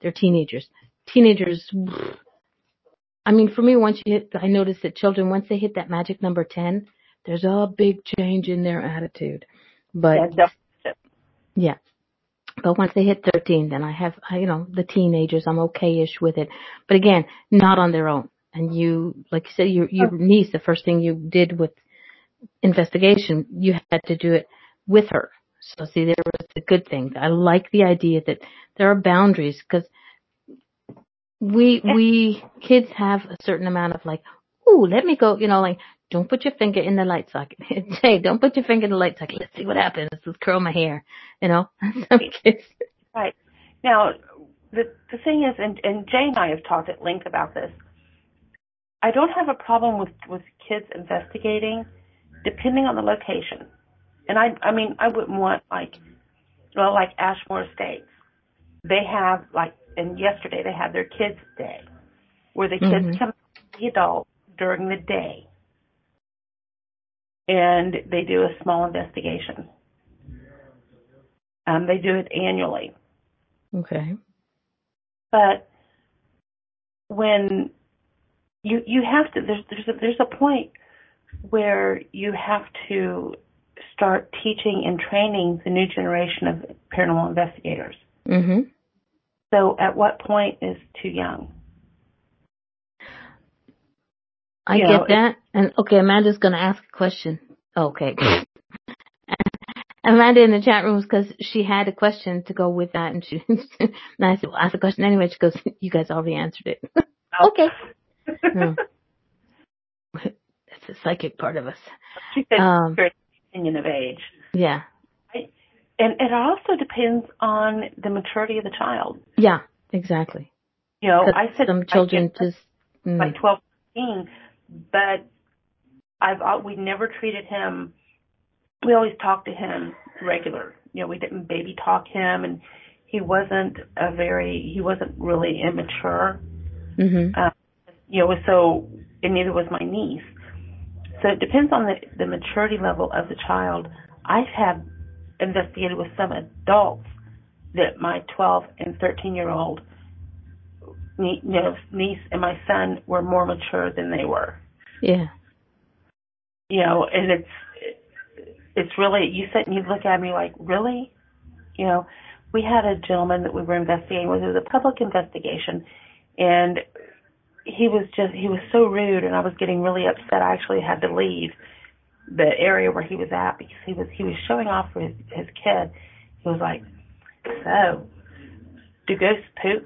A: they're teenagers teenagers i mean for me once you hit i notice that children once they hit that magic number 10 there's a big change in their attitude but
B: Yeah,
A: But once they hit 13, then I have, I, you know, the teenagers, I'm okay-ish with it. But again, not on their own. And you, like you said, your, your niece, the first thing you did with investigation, you had to do it with her. So see, there was a good thing. I like the idea that there are boundaries because we, eh. we kids have a certain amount of like, ooh, let me go, you know, like, don't put your finger in the light socket. hey, don't put your finger in the light socket. Let's see what happens. Let's curl my hair, you know, some kids.
B: Right. Now, the, the thing is, and, and Jay and I have talked at length about this, I don't have a problem with, with kids investigating depending on the location. And I, I mean, I wouldn't want like, well, like Ashmore Estates. They have like, and yesterday they had their kids' day, where the kids
A: Mhm.
B: come to the adult during the day, and they do a small investigation. Um, they do it annually,
A: Okay.
B: but when you you have to, there's there's a, there's a point where you have to start teaching and training the new generation of paranormal investigators.
A: Mhm.
B: So at what point is too young?
A: I
B: You
A: get
B: know,
A: that. And okay, Amanda's going to ask a question. Okay. Amanda in the chat room because she had a question to go with that, and she and I said, "Well, ask the question anyway." She goes, "You guys already answered it." okay. No. That's the psychic part of us.
B: she said
A: Um,
B: opinion of age.
A: Yeah.
B: And it also depends on the maturity of the child.
A: Yeah. Exactly.
B: You know, I said
A: some children just. mm,
B: like 12, 13, but I've we never treated him. We always talked to him regular. You know, we didn't baby talk him, and he wasn't a very he wasn't really immature.
A: mhm.
B: Uh, you know, so and neither was my niece. So it depends on the the maturity level of the child. I've had investigated with some adults that my 12 and 13 year old you know, niece and my son were more mature than they were.
A: Yeah.
B: You know, and it's it's really you sit and you look at me like, really? You know, we had a gentleman that we were investigating with. It was a public investigation, and he was just he was so rude, and I was getting really upset. I actually had to leave the area where he was at because he was he was showing off for his his kid. He was like, so do ghosts poop?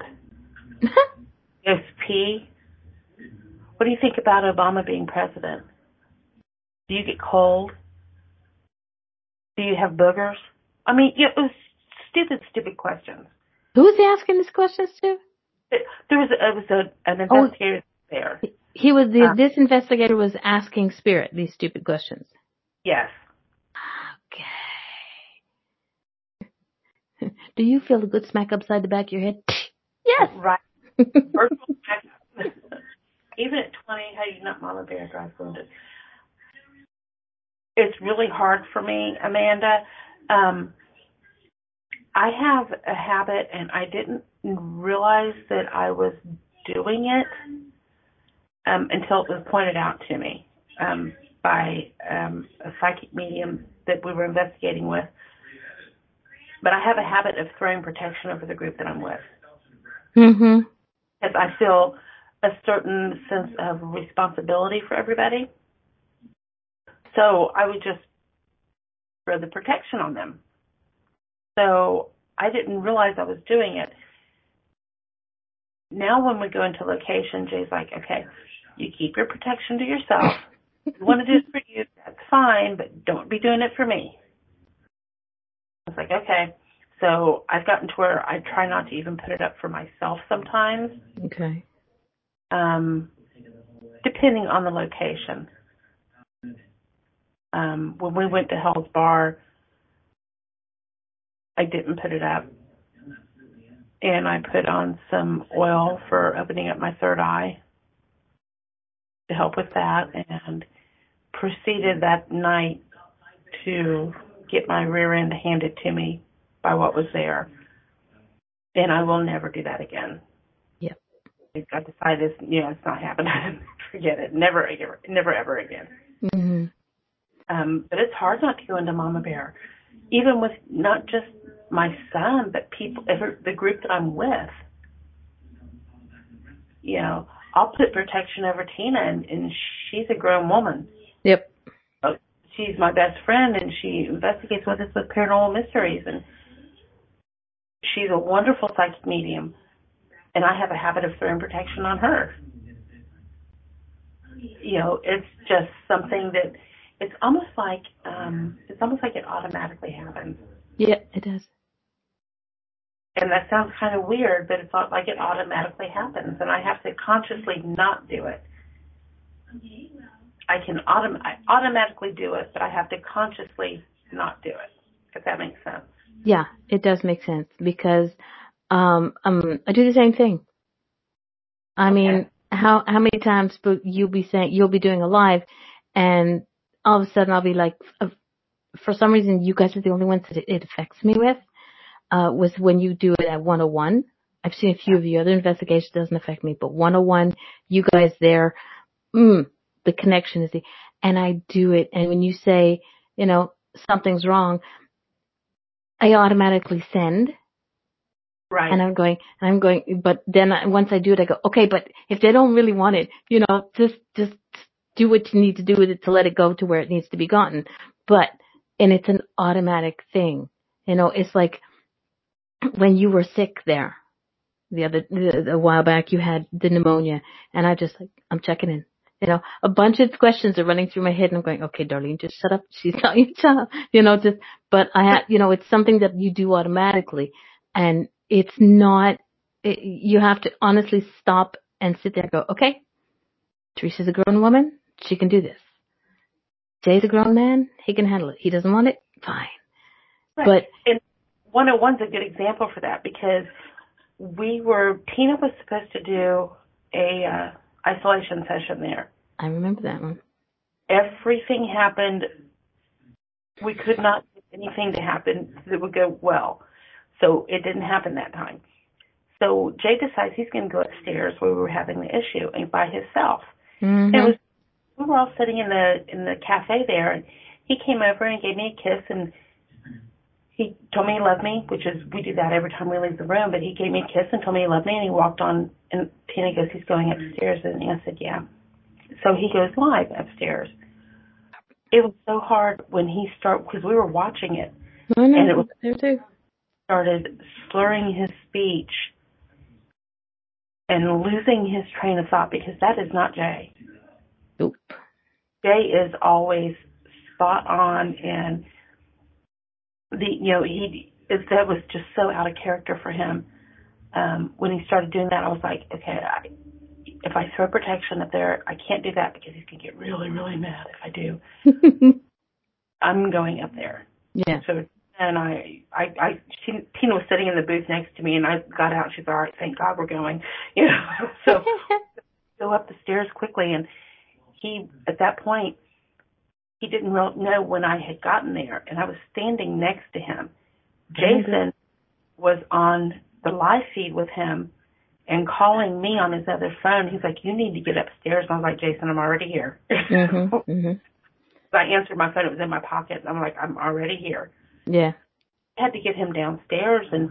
B: Ghosts pee? What do you think about Obama being president? Do you get cold? Do you have boogers? I mean, yeah, it was stupid, stupid questions.
A: Who was he asking these questions to?
B: There was a, it was a, an
A: Oh.
B: investigator there.
A: He was the.
B: Uh.
A: this investigator was asking Spirit these stupid questions.
B: Yes.
A: Okay. Do you feel a good smack upside the back of your head? Yes.
B: Right. Even at 20, how do you not mama bear drive wounded? It's really hard for me, Amanda. Um, I have a habit, and I didn't realize that I was doing it um, until it was pointed out to me um, by um, a psychic medium that we were investigating with. But I have a habit of throwing protection over the group that I'm with
A: Mhm.
B: because I feel a certain sense of responsibility for everybody. So I would just throw the protection on them. So I didn't realize I was doing it. Now when we go into location, Jay's like, okay, you keep your protection to yourself. You want to do it for you, that's fine, but don't be doing it for me. I was like, okay. So I've gotten to where I try not to even put it up for myself sometimes,
A: Okay.
B: um, depending on the location. Um, when we went to Hell's Bar, I didn't put it up. And I put on some oil for opening up my third eye to help with that and proceeded that night to get my rear end handed to me by what was there. And I will never do that again.
A: Yep.
B: I decided, you know, it's not happening. Forget it. Never, ever, never, ever again.
A: Mhm.
B: Um, but it's hard not to go into Mama Bear, even with not just my son, but people, the group that I'm with. You know, I'll put protection over Tina, and, and she's a grown woman.
A: Yep.
B: Uh, she's my best friend, and she investigates with us with paranormal mysteries, and she's a wonderful psychic medium. And I have a habit of throwing protection on her. You know, it's just something that it's almost like um it's almost like it automatically happens.
A: Yeah, it does.
B: And that sounds kind of weird, but it's not like it automatically happens, and I have to consciously not do it. I can autom- I automatically do it, but I have to consciously not do it. If that makes sense.
A: Yeah, it does make sense because um um I do the same thing. I
B: Okay.
A: mean, how how many times you'll be saying you'll be doing a live, and all of a sudden I'll be like, uh, for some reason you guys are the only ones that it affects me with. Uh, was when you do it at 101. I've seen a few of your other investigations doesn't affect me, but 101, you guys there, mm, the connection is the, and I do it. And when you say, you know, something's wrong, I automatically send
B: Right.
A: and I'm going, and I'm going, but then I, once I do it, I go, okay, but if they don't really want it, you know, just, just do what you need to do with it to let it go to where it needs to be gotten. But, and it's an automatic thing. You know, it's like when you were sick there the other, the, a while back, you had the pneumonia and I just like, I'm checking in. You know, a bunch of questions are running through my head and I'm going, okay, Darlene, just shut up. She's not your child. You know, just, but I have, you know, it's something that you do automatically and it's not, it, you have to honestly stop and sit there and go, okay, Teresa's a grown woman. She can do this. Jay's a grown man. He can handle it. He doesn't want it. Fine.
B: Right.
A: But
B: and 101's a good example for that because we were Tina was supposed to do a uh, isolation session there.
A: I remember that one.
B: Everything happened. We could not get anything to happen that would go well, so it didn't happen that time. So Jay decides he's going to go upstairs where we were having the issue and by himself.
A: Mm-hmm.
B: And it was we were all sitting in the in the cafe there, and he came over and gave me a kiss and he told me he loved me, which is we do that every time we leave the room. But he gave me a kiss and told me he loved me, and he walked on. And Tina goes, he's going upstairs, and I said, yeah. So he goes live upstairs. It was so hard when he started because we were watching it.
A: No, no,
B: and it was-
A: there too.
B: Started slurring his speech and losing his train of thought because that is not Jay.
A: Nope.
B: Jay is always spot on and the you know he is that was just so out of character for him. Um, when he started doing that, I was like, okay, I, if I throw protection up there, I can't do that because he's gonna get really really mad if I do. I'm going up there.
A: yeah.
B: So and I, I, I, she, Tina was sitting in the booth next to me, and I got out. She's all right. Thank God we're going. You know, so go up the stairs quickly, and he at that point he didn't know when I had gotten there, and I was standing next to him. Jason was on the live feed with him and calling me on his other phone. He's like, "You need to get upstairs." And I was like, "Jason, I'm already here."
A: hmm hmm
B: I answered my phone. It was in my pocket. And I'm like, "I'm already here."
A: Yeah.
B: I had to get him downstairs, and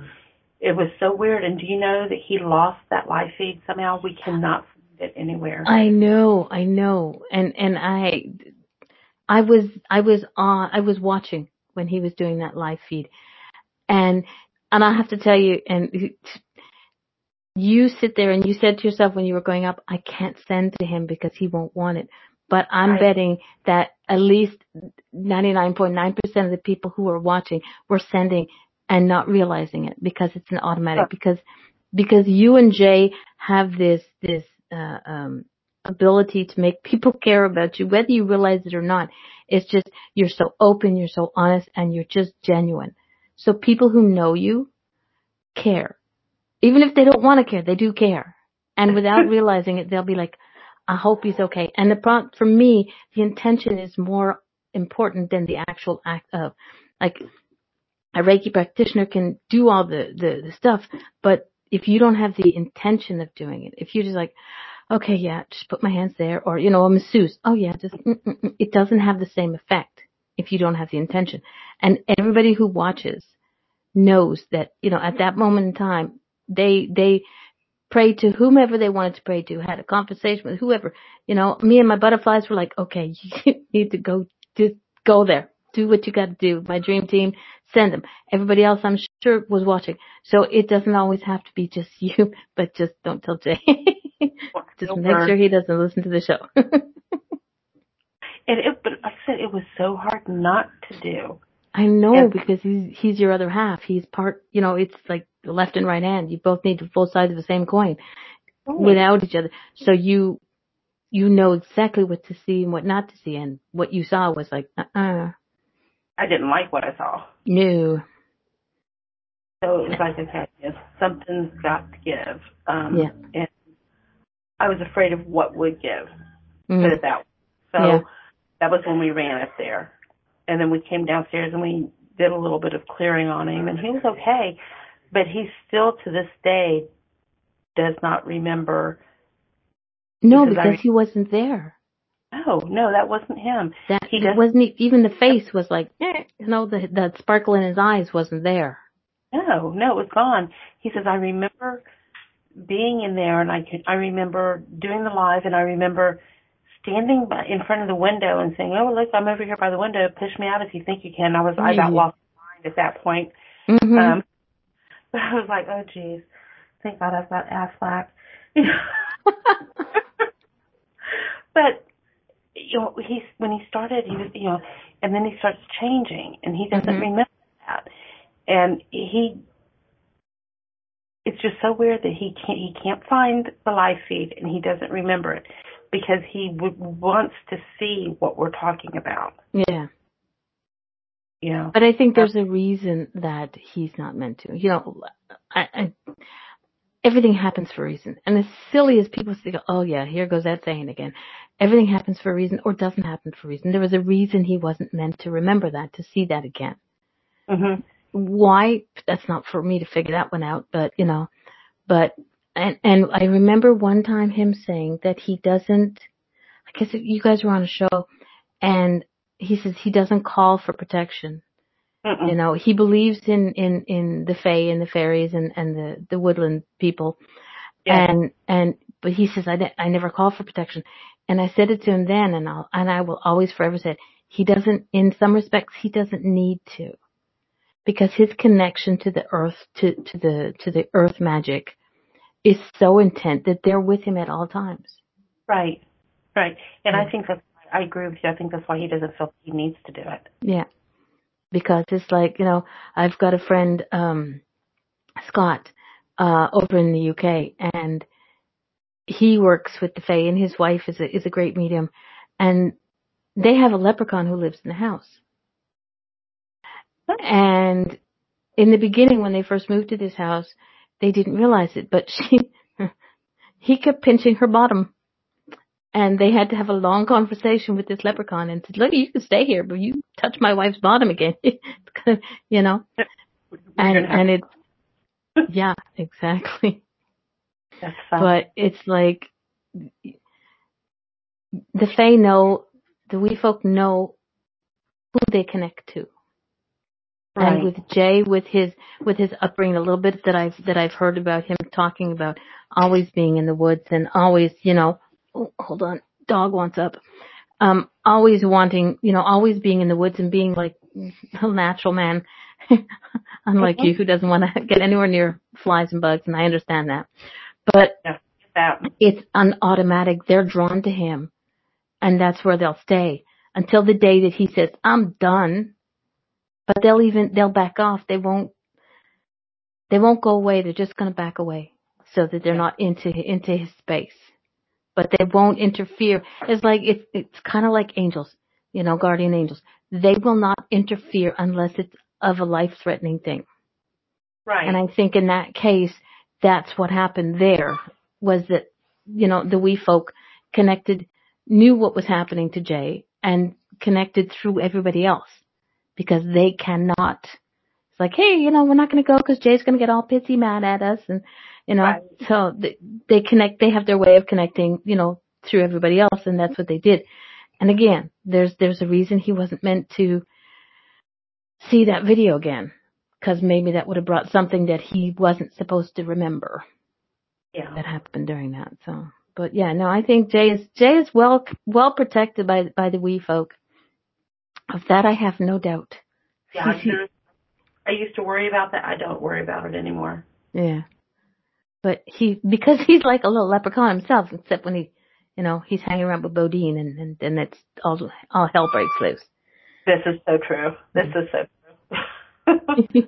B: it was so weird. And do you know that he lost that live feed somehow? We cannot find it anywhere.
A: I know, I know, and and I, I was I was on I was watching when he was doing that live feed, and and I have to tell you, and you sit there and you said to yourself when you were going up, I can't send to him because he won't want it. But I'm
B: Right.
A: betting that at least 99.9% of the people who are watching were sending and not realizing it because it's an automatic because because you and Jay have this this uh, um, ability to make people care about you, whether you realize it or not. It's just you're so open, you're so honest, and you're just genuine. So people who know you care, even if they don't want to care, they do care, and without realizing it, they'll be like, "I hope he's okay." And the pro- for me, the intention is more important than the actual act of, like, a Reiki practitioner can do all the, the, the stuff, but if you don't have the intention of doing it, if you're just like, okay, yeah, just put my hands there, or, you know, a masseuse, oh yeah, just, mm, mm, mm, it doesn't have the same effect if you don't have the intention. And everybody who watches knows that, you know, at that moment in time, they, they prayed to whomever they wanted to pray to, had a conversation with whoever. You know, me and my butterflies were like, okay, you need to go, just go there. Do what you got to do. My dream team, send them. Everybody else, I'm sure, was watching. So it doesn't always have to be just you, but just don't tell Jay. just make sure he doesn't listen to the show.
B: And it, but like I said, it was so hard not to do.
A: I know and, because he's he's your other half. He's part. You know, it's like the left and right hand. You both need the full sides of the same coin without each other. So you you know exactly what to see and what not to see, and what you saw was like, uh, uh
B: I didn't like what I saw.
A: No.
B: So it was like, okay, if something's got to give. Um,
A: yeah.
B: And I was afraid of what would give.
A: Mm-hmm.
B: Put it that way. So
A: yeah.
B: that was when we ran up there, and then we came downstairs and we did a little bit of clearing on him, and he was okay, but he still to this day does not remember.
A: No, because, because he wasn't there.
B: No, no, that wasn't him.
A: That he wasn't even the face was like, eh, you know, the that sparkle in his eyes wasn't there.
B: No, no, it was gone. He says, I remember being in there, and I could, I remember doing the live, and I remember standing by, in front of the window and saying, "Oh, look, I'm over here by the window. Push me out if you think you can." I was mm-hmm. I got lost at that point.
A: Mm-hmm. Um,
B: but I was like, "Oh, geez, thank God I've got Aflac." but you know, he's when he started, he was you know, and then he starts changing, and he doesn't
A: mm-hmm.
B: remember that, and he. It's just so weird that he can't he can't find the live feed and he doesn't remember it because he w- wants to see what we're talking about.
A: Yeah.
B: Yeah.
A: But I think there's a reason that he's not meant to. You know, I, I everything happens for a reason. And as silly as people say, oh yeah, here goes that saying again. Everything happens for a reason or doesn't happen for a reason. There was a reason he wasn't meant to remember that, to see that again.
B: Mm-hmm.
A: Why? That's not for me to figure that one out, but you know, but and and I remember one time him saying that he doesn't. I guess you guys were on a show, and he says he doesn't call for protection. You know, he believes in in in the fae and the fairies and and the the woodland people,
B: yeah.
A: and and but he says I I never call for protection, and I said it to him then, and I'll and I will always forever say it, he doesn't. In some respects, he doesn't need to, because his connection to the earth to to the to the earth magic is so intent that they're with him at all times.
B: Right, right. And
A: yeah.
B: I think that I agree with you. I think that's why he doesn't feel he needs to do it.
A: Yeah, because it's like you know I've got a friend um, Scott uh, over in the UK, and he works with the Fae, and his wife is a is a great medium, and they have a leprechaun who lives in the house. And in the beginning, when they first moved to this house, they didn't realize it, but she, he kept pinching her bottom. And they had to have a long conversation with this leprechaun and said, look, you can stay here, but you touch my wife's bottom again. you know? And, and it's, yeah, exactly.
B: That's.
A: But it's like, the Fae know, the wee folk know who they connect to.
B: Right.
A: And with Jay, with his with his upbringing, a little bit that I've that I've heard about him talking about always being in the woods and always, you know, oh, hold on, dog wants up. Um, always wanting, you know, always being in the woods and being like a natural man, unlike mm-hmm. you who doesn't want to get anywhere near flies and bugs, and I understand that. But
B: yeah.
A: it's an automatic. They're drawn to him, and that's where they'll stay until the day that he says, "I'm done." But they'll even they'll back off. They won't they won't go away. They're just going to back away so that they're not into into his space. But they won't interfere. It's like it's it's kind of like angels, you know, guardian angels. They will not interfere unless it's of a life threatening thing.
B: Right.
A: And I think in that case, that's what happened there was that, you know, the wee folk connected, knew what was happening to Jay and connected through everybody else because they cannot. It's like, hey, you know, we're not going to go because Jay's going to get all pissy mad at us, and you know,
B: right.
A: so they, they connect. They have their way of connecting, you know, through everybody else, and that's what they did. And again, there's there's a reason he wasn't meant to see that video again. because maybe that would have brought something that he wasn't supposed to remember.
B: Yeah.
A: That happened during that. So, but yeah, no, I think Jay is Jay is well well protected by by the wee folk. Of that, I have no doubt.
B: Yeah, I, used to worry about that. I don't worry about it anymore.
A: Yeah, but he because he's like a little leprechaun himself, except when he, you know, he's hanging around with Bodine, and and then it's all all hell breaks loose.
B: This is so true. This is so true.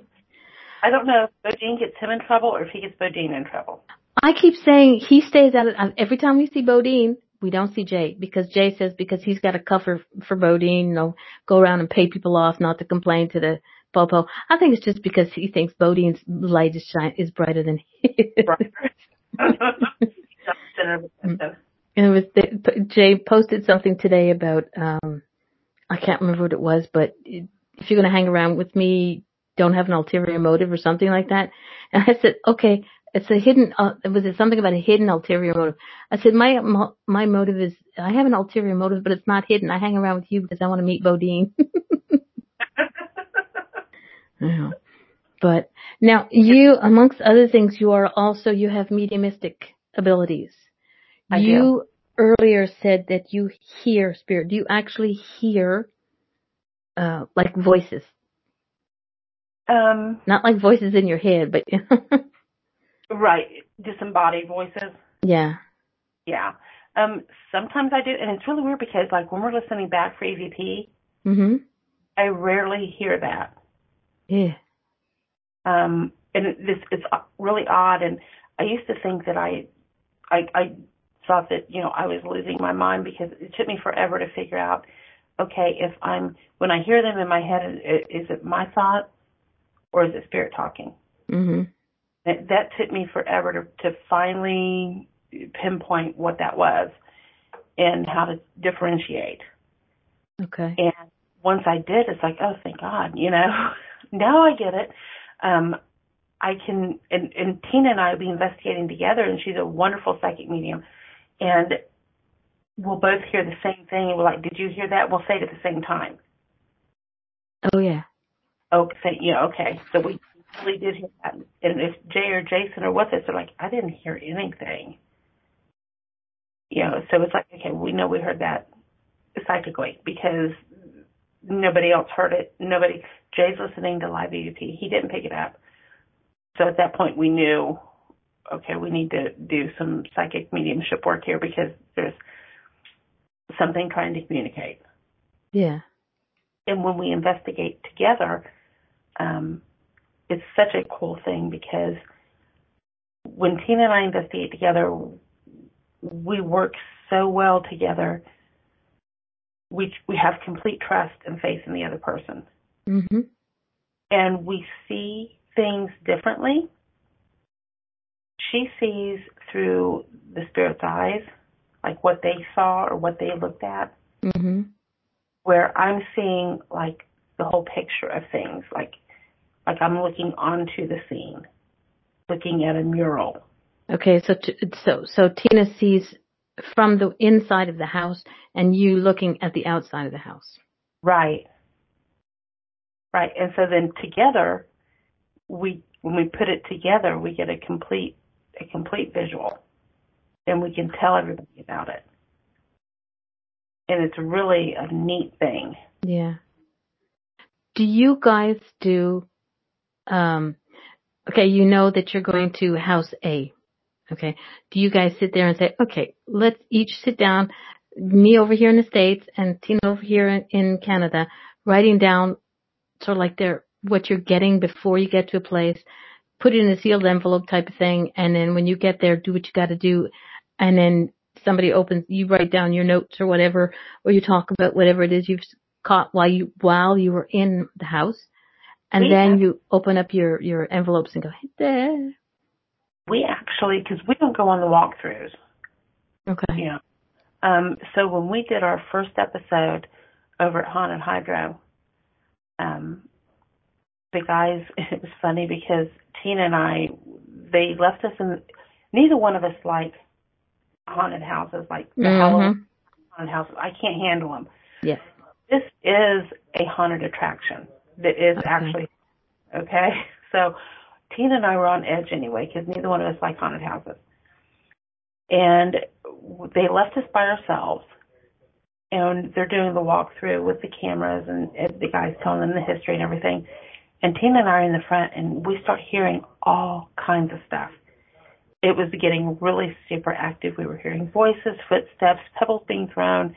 B: I don't know if Bodine gets him in trouble or if he gets Bodine in trouble.
A: I keep saying he stays out of, every time we see Bodine, we don't see Jay because Jay says because he's got a cover for Bodine, you know, go around and pay people off not to complain to the Popo. I think it's just because he thinks Bodine's light is shine is brighter than his. and it was the, Jay posted something today about um I can't remember what it was, but if you're going to hang around with me, don't have an ulterior motive or something like that. And I said, okay, it's a hidden, uh, was it something about a hidden ulterior motive? I said, my, my motive is, I have an ulterior motive, but it's not hidden. I hang around with you because I want to meet Bodine. yeah. But now you, amongst other things, you are also, you have mediumistic abilities.
B: I
A: you do. earlier said that you hear spirit. Do you actually hear, uh, like voices?
B: Um,
A: not like voices in your head, but
B: right, disembodied voices.
A: Yeah.
B: Yeah. Um, sometimes I do, and it's really weird because like when we're listening back for EVP,
A: hmm
B: I rarely hear that.
A: Yeah.
B: Um, and this it's really odd, and I used to think that I, I, I thought that you know I was losing my mind because it took me forever to figure out, okay, if I'm when I hear them in my head, is it my thought or is it spirit talking?
A: hmm
B: That, that took me forever to, to finally pinpoint what that was and how to differentiate.
A: Okay.
B: And once I did, it's like, oh, thank God, you know, now I get it. Um, I can, and, and Tina and I will be investigating together, and she's a wonderful psychic medium, and we'll both hear the same thing, and we're like, did you hear that? We'll say it at the same time.
A: Oh yeah.
B: Okay, yeah, okay. So we really did hear that. And if Jay or Jason are with us, they're like, I didn't hear anything. You know, so it's like, okay, we know we heard that psychically because nobody else heard it. Nobody, Jay's listening to live EVP. He didn't pick it up. So at that point we knew, okay, we need to do some psychic mediumship work here because there's something trying to communicate.
A: Yeah.
B: And when we investigate together, um, it's such a cool thing because when Tina and I investigate together, we work so well together. We we have complete trust and faith in the other person,
A: hmm
B: and we see things differently. She sees through the spirit's eyes, like what they saw or what they looked at.
A: hmm
B: Where I'm seeing like the whole picture of things, like like I'm looking onto the scene, looking at a mural.
A: Okay, so t- so so Tina sees from the inside of the house, and you looking at the outside of the house.
B: Right. Right. And so then together, we when we put it together, we get a complete a complete visual, and we can tell everybody about it. And it's really a neat thing.
A: Yeah. Do you guys do um okay, you know that you're going to house A. Okay. Do you guys sit there and say, okay, let's each sit down, me over here in the States and Tina over here in, in Canada, writing down sort of like their, what you're getting before you get to a place, put it in a sealed envelope type of thing, and then when you get there, do what you gotta do, and then somebody opens, you write down your notes or whatever, or you talk about whatever it is you've caught while you, while you were in the house, and
B: We
A: then
B: have-
A: you open up your, your envelopes and go, hey there.
B: We actually, because we don't go on the walkthroughs,
A: Okay.
B: know. Um, so when we did our first episode over at Haunted Hydro, um, the guys, it was funny because Tina and I, they left us in, neither one of us like haunted houses, like the
A: Mhm.
B: Halloween haunted houses. I can't handle them.
A: Yes.
B: This is a haunted attraction that is
A: Okay.
B: actually Okay, so Tina and I were on edge anyway because neither one of us like haunted houses, and they left us by ourselves. And they're doing the walkthrough with the cameras and, and the guys telling them the history and everything. And Tina and I are in the front, and we start hearing all kinds of stuff. It was getting really super active. We were hearing voices, footsteps, pebbles being thrown.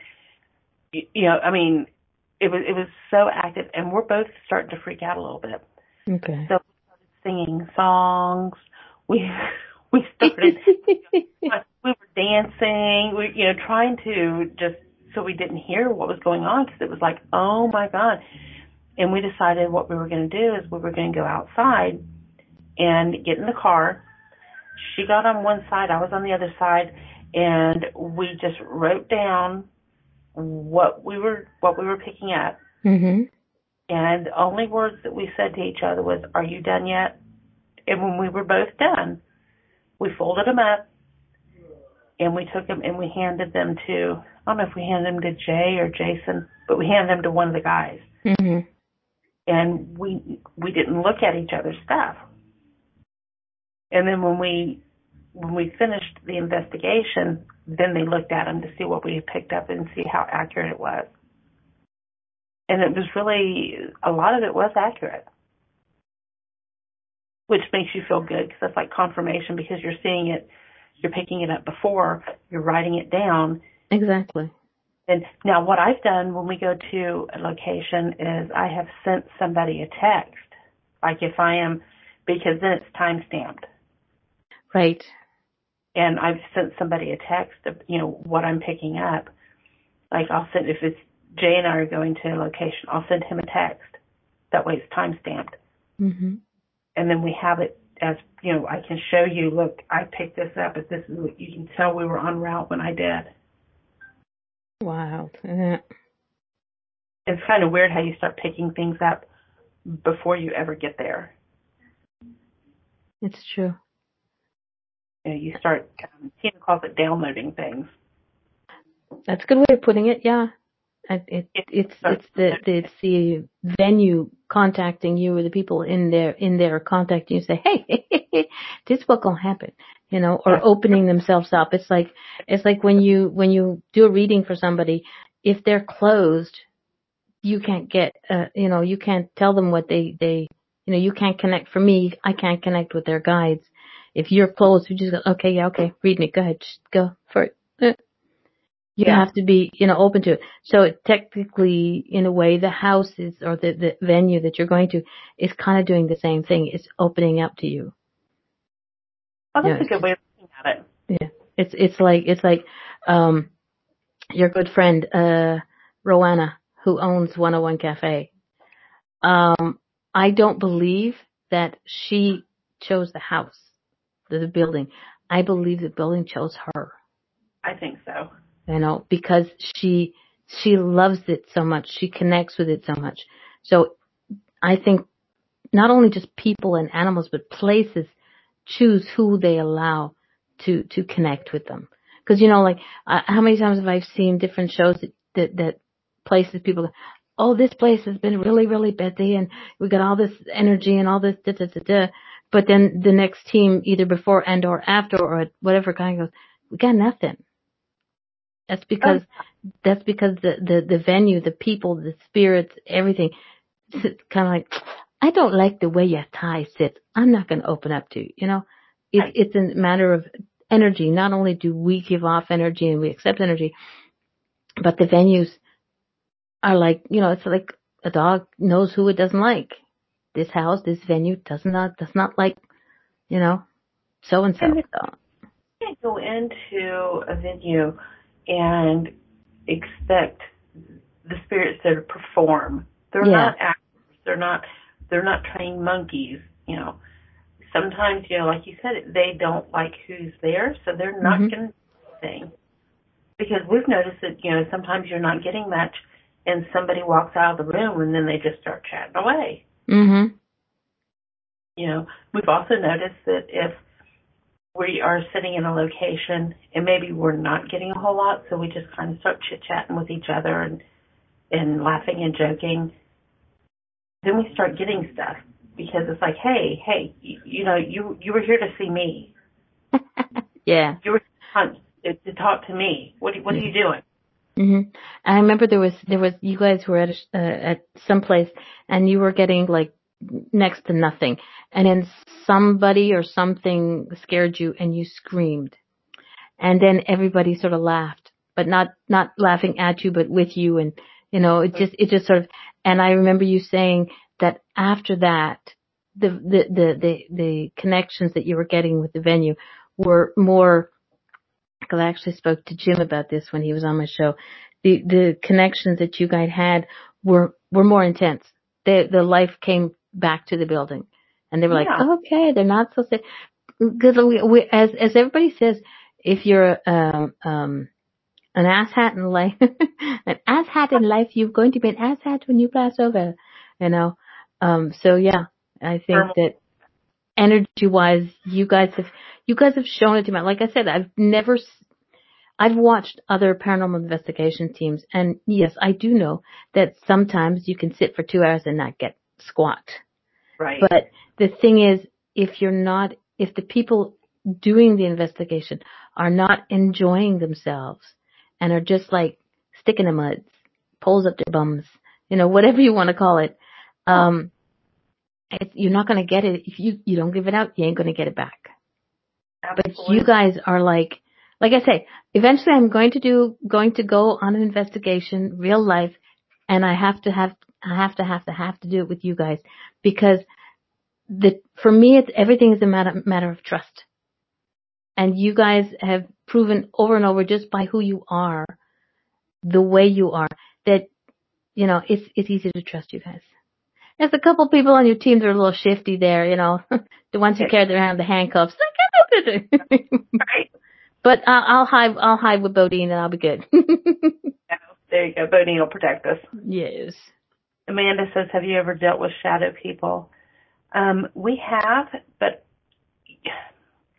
B: You, you know, I mean, it was it was so active, and we're both starting to freak out a little bit.
A: Okay.
B: So we started singing songs. We we started we were dancing. We you know trying to just so we didn't hear what was going on because it was like oh my god. And we decided what we were going to do is we were going to go outside and get in the car. She got on one side, I was on the other side, and we just wrote down what we were what we were picking up.
A: Mm-hmm.
B: And the only words that we said to each other was, "Are you done yet?" And when we were both done, we folded them up and we took them and we handed them to I don't know if we handed them to Jay or Jason, but we handed them to one of the guys.
A: Mm-hmm.
B: And we we didn't look at each other's stuff. And then when we when we finished the investigation, then they looked at them to see what we had picked up and see how accurate it was. And it was really a lot of it was accurate, which makes you feel good because that's like confirmation because you're seeing it, you're picking it up before, you're writing it down.
A: Exactly.
B: And now what I've done when we go to a location is I have sent somebody a text, like if I am, because then it's time stamped.
A: Right.
B: And I've sent somebody a text of, you know, what I'm picking up. Like I'll send, if it's Jay and I are going to a location, I'll send him a text. That way it's time stamped.
A: Mm-hmm.
B: And then we have it as, you know, I can show you, look, I picked this up, but this is what you can tell we were en route when I did.
A: Wow. Yeah.
B: It's kind of weird how you start picking things up before you ever get there.
A: It's true.
B: You know, you start, um, Tina calls it downloading things.
A: That's a good way of putting it. Yeah. It, it, it's it's the, the it's the venue contacting you or the people in there in there contacting you say hey this what gonna happen you know or opening themselves up it's like it's like when you when you do a reading for somebody if they're closed you can't get uh, you know you can't tell them what they they you know you can't connect for me I can't connect with their guides if you're closed you just go okay yeah okay read me go ahead just go for it uh, you
B: Yeah.
A: have to be, you know, open to it. So technically, in a way, the house is, or the, the venue that you're going to is kind of doing the same thing. It's opening up to you.
B: Oh, that's
A: Yeah.
B: a good way of looking at it.
A: Yeah. It's, it's like, it's like, um, your good friend, uh, Rowanna, who owns 101 Cafe. Um, I don't believe that she chose the house, the, building. I believe the building chose her.
B: I think so.
A: you know, because she she loves it so much. She connects with it so much. So I think not only just people and animals, but places choose who they allow to to connect with them. Because you know, like uh, how many times have I seen different shows that that, that places people. go, Oh, this place has been really, really busy, and we got all this energy and all this da da da da. But then the next team, either before and or after or whatever kind, of goes, we got nothing. That's because that's because the, the the venue, the people, the spirits, everything, it's kind of like I don't like the way your tie sits. I'm not going to open up to you. You know, it's
B: Right.
A: it's a matter of energy. Not only do we give off energy and we accept energy, but the venues are like you know, it's like a dog knows who it doesn't like. This house, this venue does not does not like, you know, so and so.
B: You can't go into a venue and expect the spirits to perform. They're
A: Yeah.
B: not actors. They're not. They're not trained monkeys. You know. Sometimes, you know, like you said, they don't like who's there, so they're not
A: Mhm.
B: going to sing. Because we've noticed that, you know, sometimes you're not getting much, and somebody walks out of the room, and then they just start chatting away.
A: Mhm.
B: You know, we've also noticed that if we are sitting in a location and maybe we're not getting a whole lot, so we just kind of start chit chatting with each other and and laughing and joking, then we start getting stuff. because it's like, hey, hey, you, you know, you you were here to see me.
A: yeah.
B: You were to, to talk to me. What what are you doing?
A: Mhm. I remember there was there was you guys were at a, uh, at some place and you were getting like next to nothing, and then somebody or something scared you and you screamed, and then everybody sort of laughed, but not not laughing at you, but with you, and you know it just it just sort of. And I remember you saying that after that, the the the the, the connections that you were getting with the venue were more I actually spoke to Jim about this when he was on my show. The the connections that you guys had were were more intense. The the life came back to the building, and they were
B: Yeah.
A: like, okay, they're not so sick. Because we, we, as as everybody says, if you're um um an asshat in life, an asshat in life, you're going to be an asshat when you pass over. You know, um. So yeah, I think
B: Thermal.
A: that energy wise, you guys have you guys have shown it to me. Like I said, I've never. s- I've watched other paranormal investigation teams, and yes, I do know that sometimes you can sit for two hours and not get squat.
B: Right.
A: But the thing is, if you're not, if the people doing the investigation are not enjoying themselves and are just like sticking in muds, poles up their bums, you know, whatever you want to call it, um, you're not going to get it. If you, you don't give it out, you ain't going to get it back. But you guys are like, like I say, eventually I'm going to do, going to go on an investigation, real life, and I have to have, I have to have to have to do it with you guys because the, for me, it's everything is a matter, matter of trust. And you guys have proven over and over just by who you are, the way you are, that, you know, it's, it's easy to trust you guys. There's a couple people on your team that are a little shifty there, you know, the ones who carry around the handcuffs.
B: right.
A: But I'll, I'll hide. I'll hide with Bodine, and I'll be good.
B: Yeah, there you go. Bodine will protect us.
A: yes.
B: Amanda says, "Have you ever dealt with shadow people?" Um, we have, but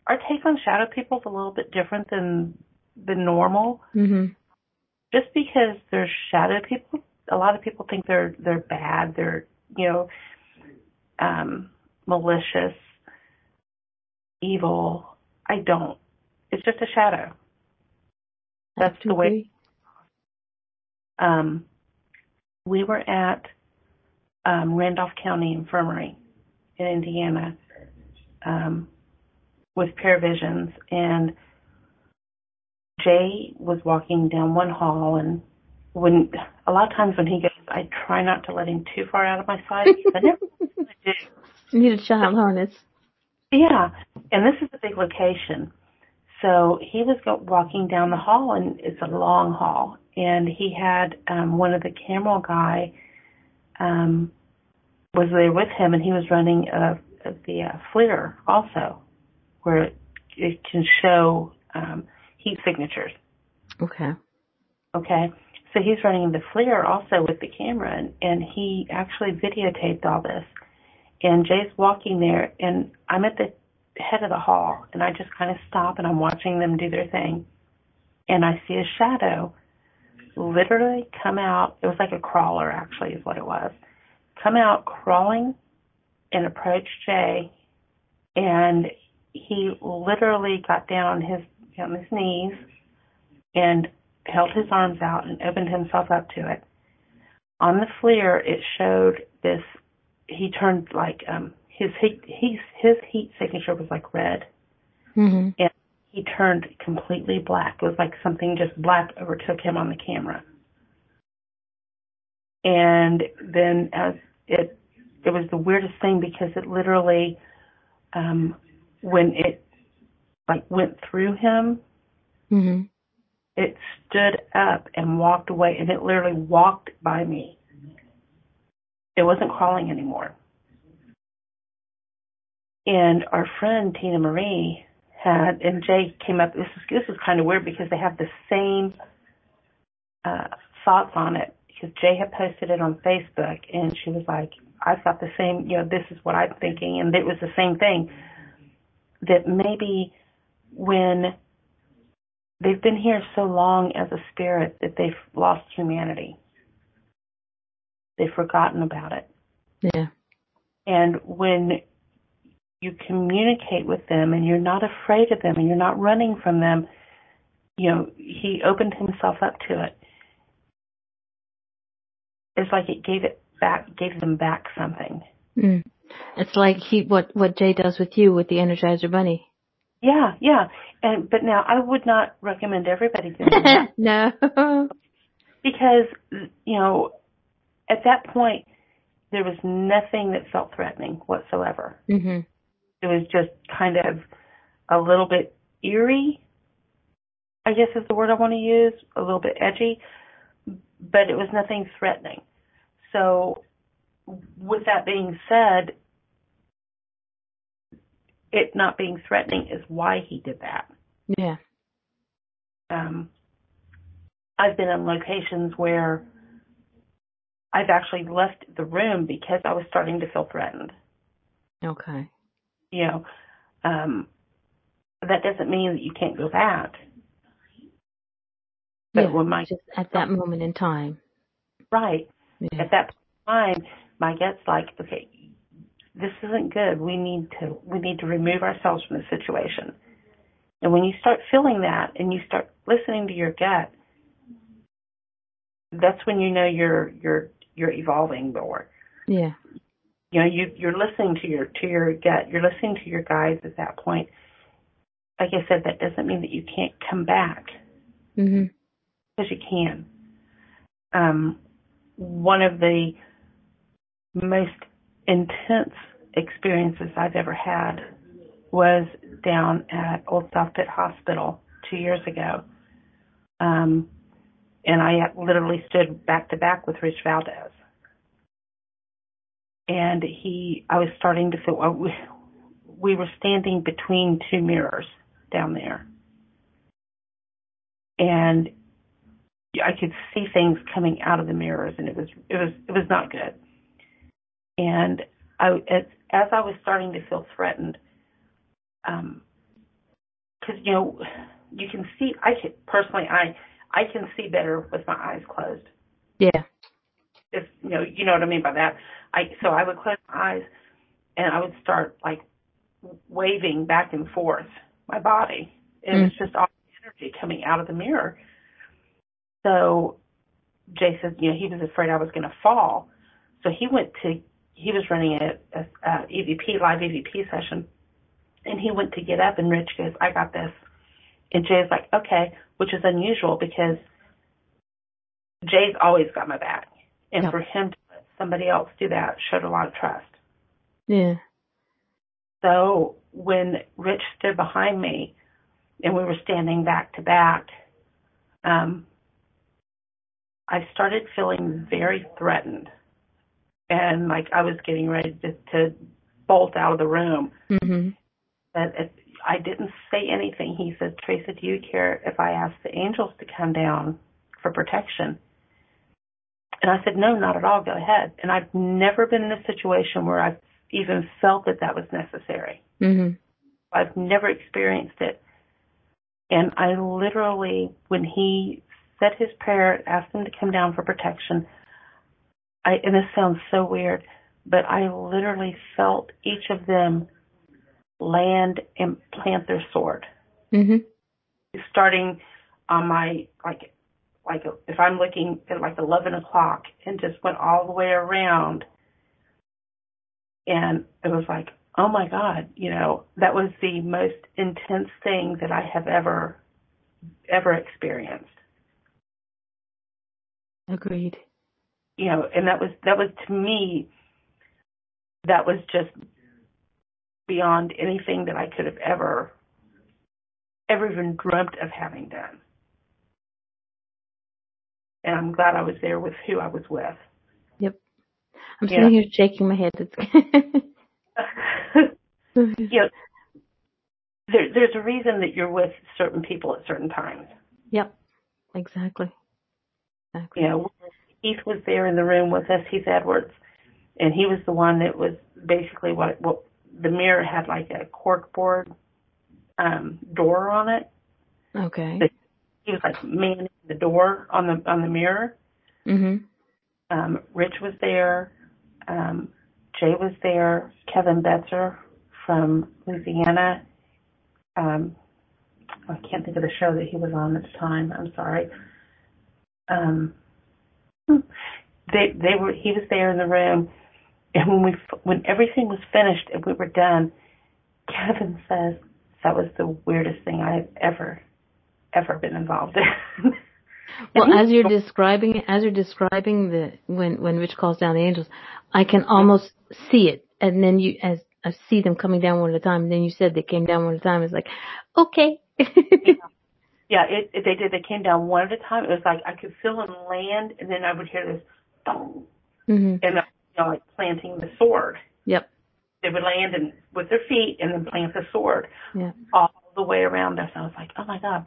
B: our take on shadow people is a little bit different than the normal.
A: Mhm.
B: Just because they're shadow people, a lot of people think they're they're bad. They're you know um, malicious, evil. I don't. It's just a shadow. That's
A: to
B: the way- Um, we were at um, Randolph County Infirmary in Indiana um, with Paravisions, and Jay was walking down one hall, and when a lot of times when he goes, I try not to let him too far out of my sight. I never really do.
A: You need a child harness.
B: Yeah, and this is a big location. So he was go- walking down the hall, and it's a long hall, and he had um, one of the camera guy um, was there with him, and he was running a, a, the uh, FLIR also, where it, it can show um, heat signatures.
A: Okay.
B: Okay, so he's running the FLIR also with the camera, and, and he actually videotaped all this. And Jay's walking there, and I'm at the head of the hall, and I just kind of stop and I'm watching them do their thing. And I see a shadow literally come out. It was like a crawler, actually, is what it was. Come out crawling and approach Jay, and he literally got down his on his knees and held his arms out and opened himself up to it. On the FLIR, it showed this. He turned like um his heat his his heat signature was like red,
A: Mhm.
B: and he turned completely black. It was like something just black overtook him on the camera. And then as it it was the weirdest thing because it literally um when it like went through him,
A: Mhm.
B: It stood up and walked away and it literally walked by me. It wasn't crawling anymore. And our friend Tina Marie had and Jay came up this is this is kind of weird because they have the same uh thoughts on it because Jay had posted it on Facebook and she was like, I've got the same you know, this is what I'm thinking and it was the same thing. That maybe when they've been here so long as a spirit that they've lost humanity. They've forgotten about it.
A: Yeah.
B: And when you communicate with them and you're not afraid of them and you're not running from them, you know, he opened himself up to it. It's like it gave it back, gave them back something.
A: Mm. It's like he what what Jay does with you with the Energizer Bunny.
B: Yeah, yeah. And but now I would not recommend everybody doing that.
A: no.
B: because you know, at that point there was nothing that felt threatening whatsoever.
A: Mhm.
B: It was just kind of a little bit eerie. I guess is the word I want to use, a little bit edgy, but it was nothing threatening. So with that being said, it not being threatening is why he did that.
A: Yeah.
B: Um, I've been in locations where I've actually left the room because I was starting to feel threatened.
A: Okay.
B: You know, um, that doesn't mean that you can't go back. But
A: yeah,
B: when my
A: just at that moment in time.
B: right
A: Yeah.
B: at that time, my gut's like, okay, this isn't good. We need to we need to remove ourselves from the situation. And when you start feeling that and you start listening to your gut, that's when you know you're you're you're evolving more.
A: Yeah.
B: You know, you you're listening to your to your gut. You're listening to your guides at that point. Like I said, that doesn't mean that you can't come back
A: Mm-hmm.
B: because you can. Um, one of the most intense experiences I've ever had was down at Old South Pitt Hospital two years ago. Um, and I literally stood back to back with Rich Valdez. And he, I was starting to feel, we, we were standing between two mirrors down there. And I could see things coming out of the mirrors and it was, it was, it was not good. And I, as, as I was starting to feel threatened, um, cause you know, you can see, I can, personally, I, I can see better with my eyes closed.
A: Yeah.
B: If, you know, you know what I mean by that. I, so I would close my eyes and I would start like waving back and forth my body. and
A: Mm.
B: was just all energy coming out of the mirror. So Jay said, you know, he was afraid I was going to fall. So he went to, he was running a, a, a EVP, live EVP session. And he went to get up and Rich goes, I got this. And Jay's like, okay, which is unusual because Jay's always got my back. And
A: Yep.
B: for him to let somebody else do that showed a lot of trust.
A: Yeah.
B: So when Rich stood behind me and we were standing back to back, um, I started feeling very threatened. And like I was getting ready to, to bolt out of the room.
A: Mhm.
B: But it, I didn't say anything. He said, Teresa, do you care if I ask the angels to come down for protection? And I said, no, not at all. Go ahead. And I've never been in a situation where I've even felt that that was necessary.
A: Mhm.
B: I've never experienced it. And I literally, when he said his prayer, asked him to come down for protection, I, and this sounds so weird, but I literally felt each of them land and plant their sword.
A: Mhm.
B: Starting on my, like, like if I'm looking at like 11 o'clock and just went all the way around and it was like, oh my God, you know, that was the most intense thing that I have ever, ever experienced.
A: Agreed.
B: You know, and that was, that was to me, that was just beyond anything that I could have ever, ever even dreamt of having done. And I'm glad I was there with who I was with.
A: Yep. I'm
B: Yeah.
A: sitting here shaking my head. It's
B: you know, there, there's a reason that you're with certain people at certain times.
A: Yep. Exactly. Exactly.
B: You know, Heath was there in the room with us, Heath Edwards, and he was the one that was basically what what the mirror had like a cork board um, door on it.
A: Okay.
B: He was like manning the door on the on the mirror.
A: Mhm.
B: Um, Rich was there. Um, Jay was there, Kevin Betzer from Louisiana. Um, I can't think of the show that he was on at the time. I'm sorry. Um, they they were he was there in the room, and when we when everything was finished and we were done, Kevin says that was the weirdest thing I've ever ever been involved in.
A: well, as you're describing it as you're describing the when when Rich calls down the angels, I can almost see it, and then you as I see them coming down one at a time. And then you said they came down one at a time. It's like, okay.
B: yeah, it, it, they did. They came down one at a time. It was like I could feel them land, and then I would hear this boom, mm-hmm. and you know, like planting the sword.
A: Yep.
B: They would land and with their feet, and then plant the sword.
A: Yeah.
B: All the way around us. I was like, oh my god.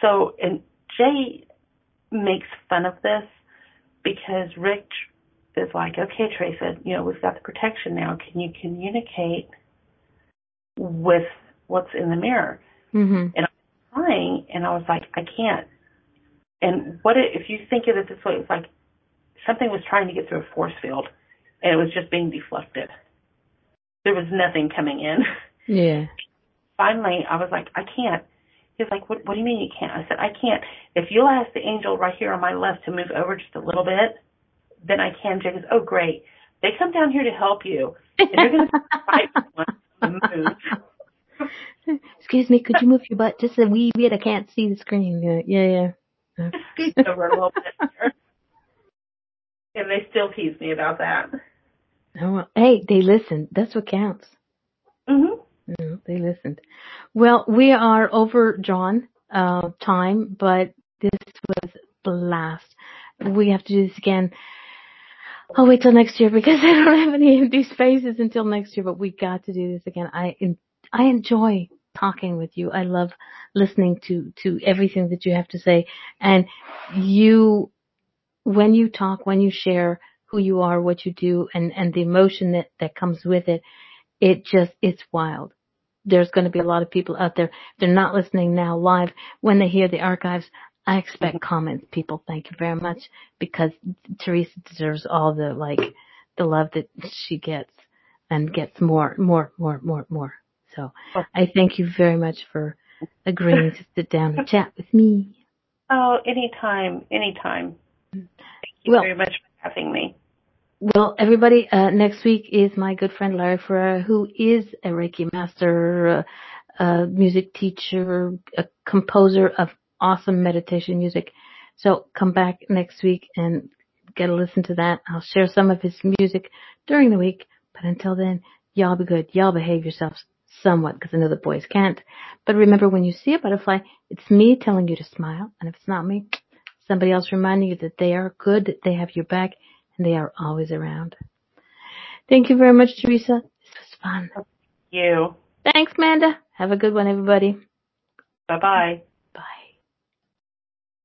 B: So, and Jay makes fun of this because Rich is like, okay, Teresa, you know, we've got the protection now. Can you communicate with what's in the mirror?
A: Mm-hmm.
B: And Trying, and I was like, I can't. And what it, if you think of it this way, it's like something was trying to get through a force field, and it was just being deflected. There was nothing coming in.
A: Yeah.
B: Finally, I was like, I can't. He's like, what, what do you mean you can't? I said, I can't. If you'll ask the angel right here on my left to move over just a little bit, then I can. Jake goes, oh great. They come down here to help you, and you're going to fight one to
A: move. Excuse me, could you move your butt just a wee bit? I can't see the screen. Yeah, yeah.
B: yeah. over a little bit. And they still tease me about that.
A: Oh, well, hey, they listened. That's what counts.
B: Mhm.
A: No, they listened. Well, we are over, John, uh, time, but this was blast. We have to do this again. I'll wait till next year because I don't have any empty spaces until next year, but we got to do this again. I, I enjoy talking with you. I love listening to, to everything that you have to say. And you, when you talk, when you share who you are, what you do, and, and the emotion that, that comes with it, it just, it's wild. There's going to be a lot of people out there. They're not listening now live. When they hear the archives, I expect mm-hmm. comments, people. Thank you very much because Teresa deserves all the like the love that she gets and gets more, more, more, more, more. So I thank you very much for agreeing to sit down and chat with me.
B: Oh, anytime, anytime. Thank you well, very much for having me.
A: Well, everybody, uh, next week is my good friend Larry Ferreira, who is a Reiki master, uh, a music teacher, a composer of awesome meditation music. So come back next week and get a listen to that. I'll share some of his music during the week, but until then, y'all be good. Y'all behave yourselves somewhat because I know the boys can't. But remember when you see a butterfly, it's me telling you to smile. And if it's not me, somebody else reminding you that they are good, that they have your back, and they are always around. Thank you very much, Teresa. This was fun.
B: Thank you.
A: Thanks, Manda. Have a good one, everybody.
B: Bye bye.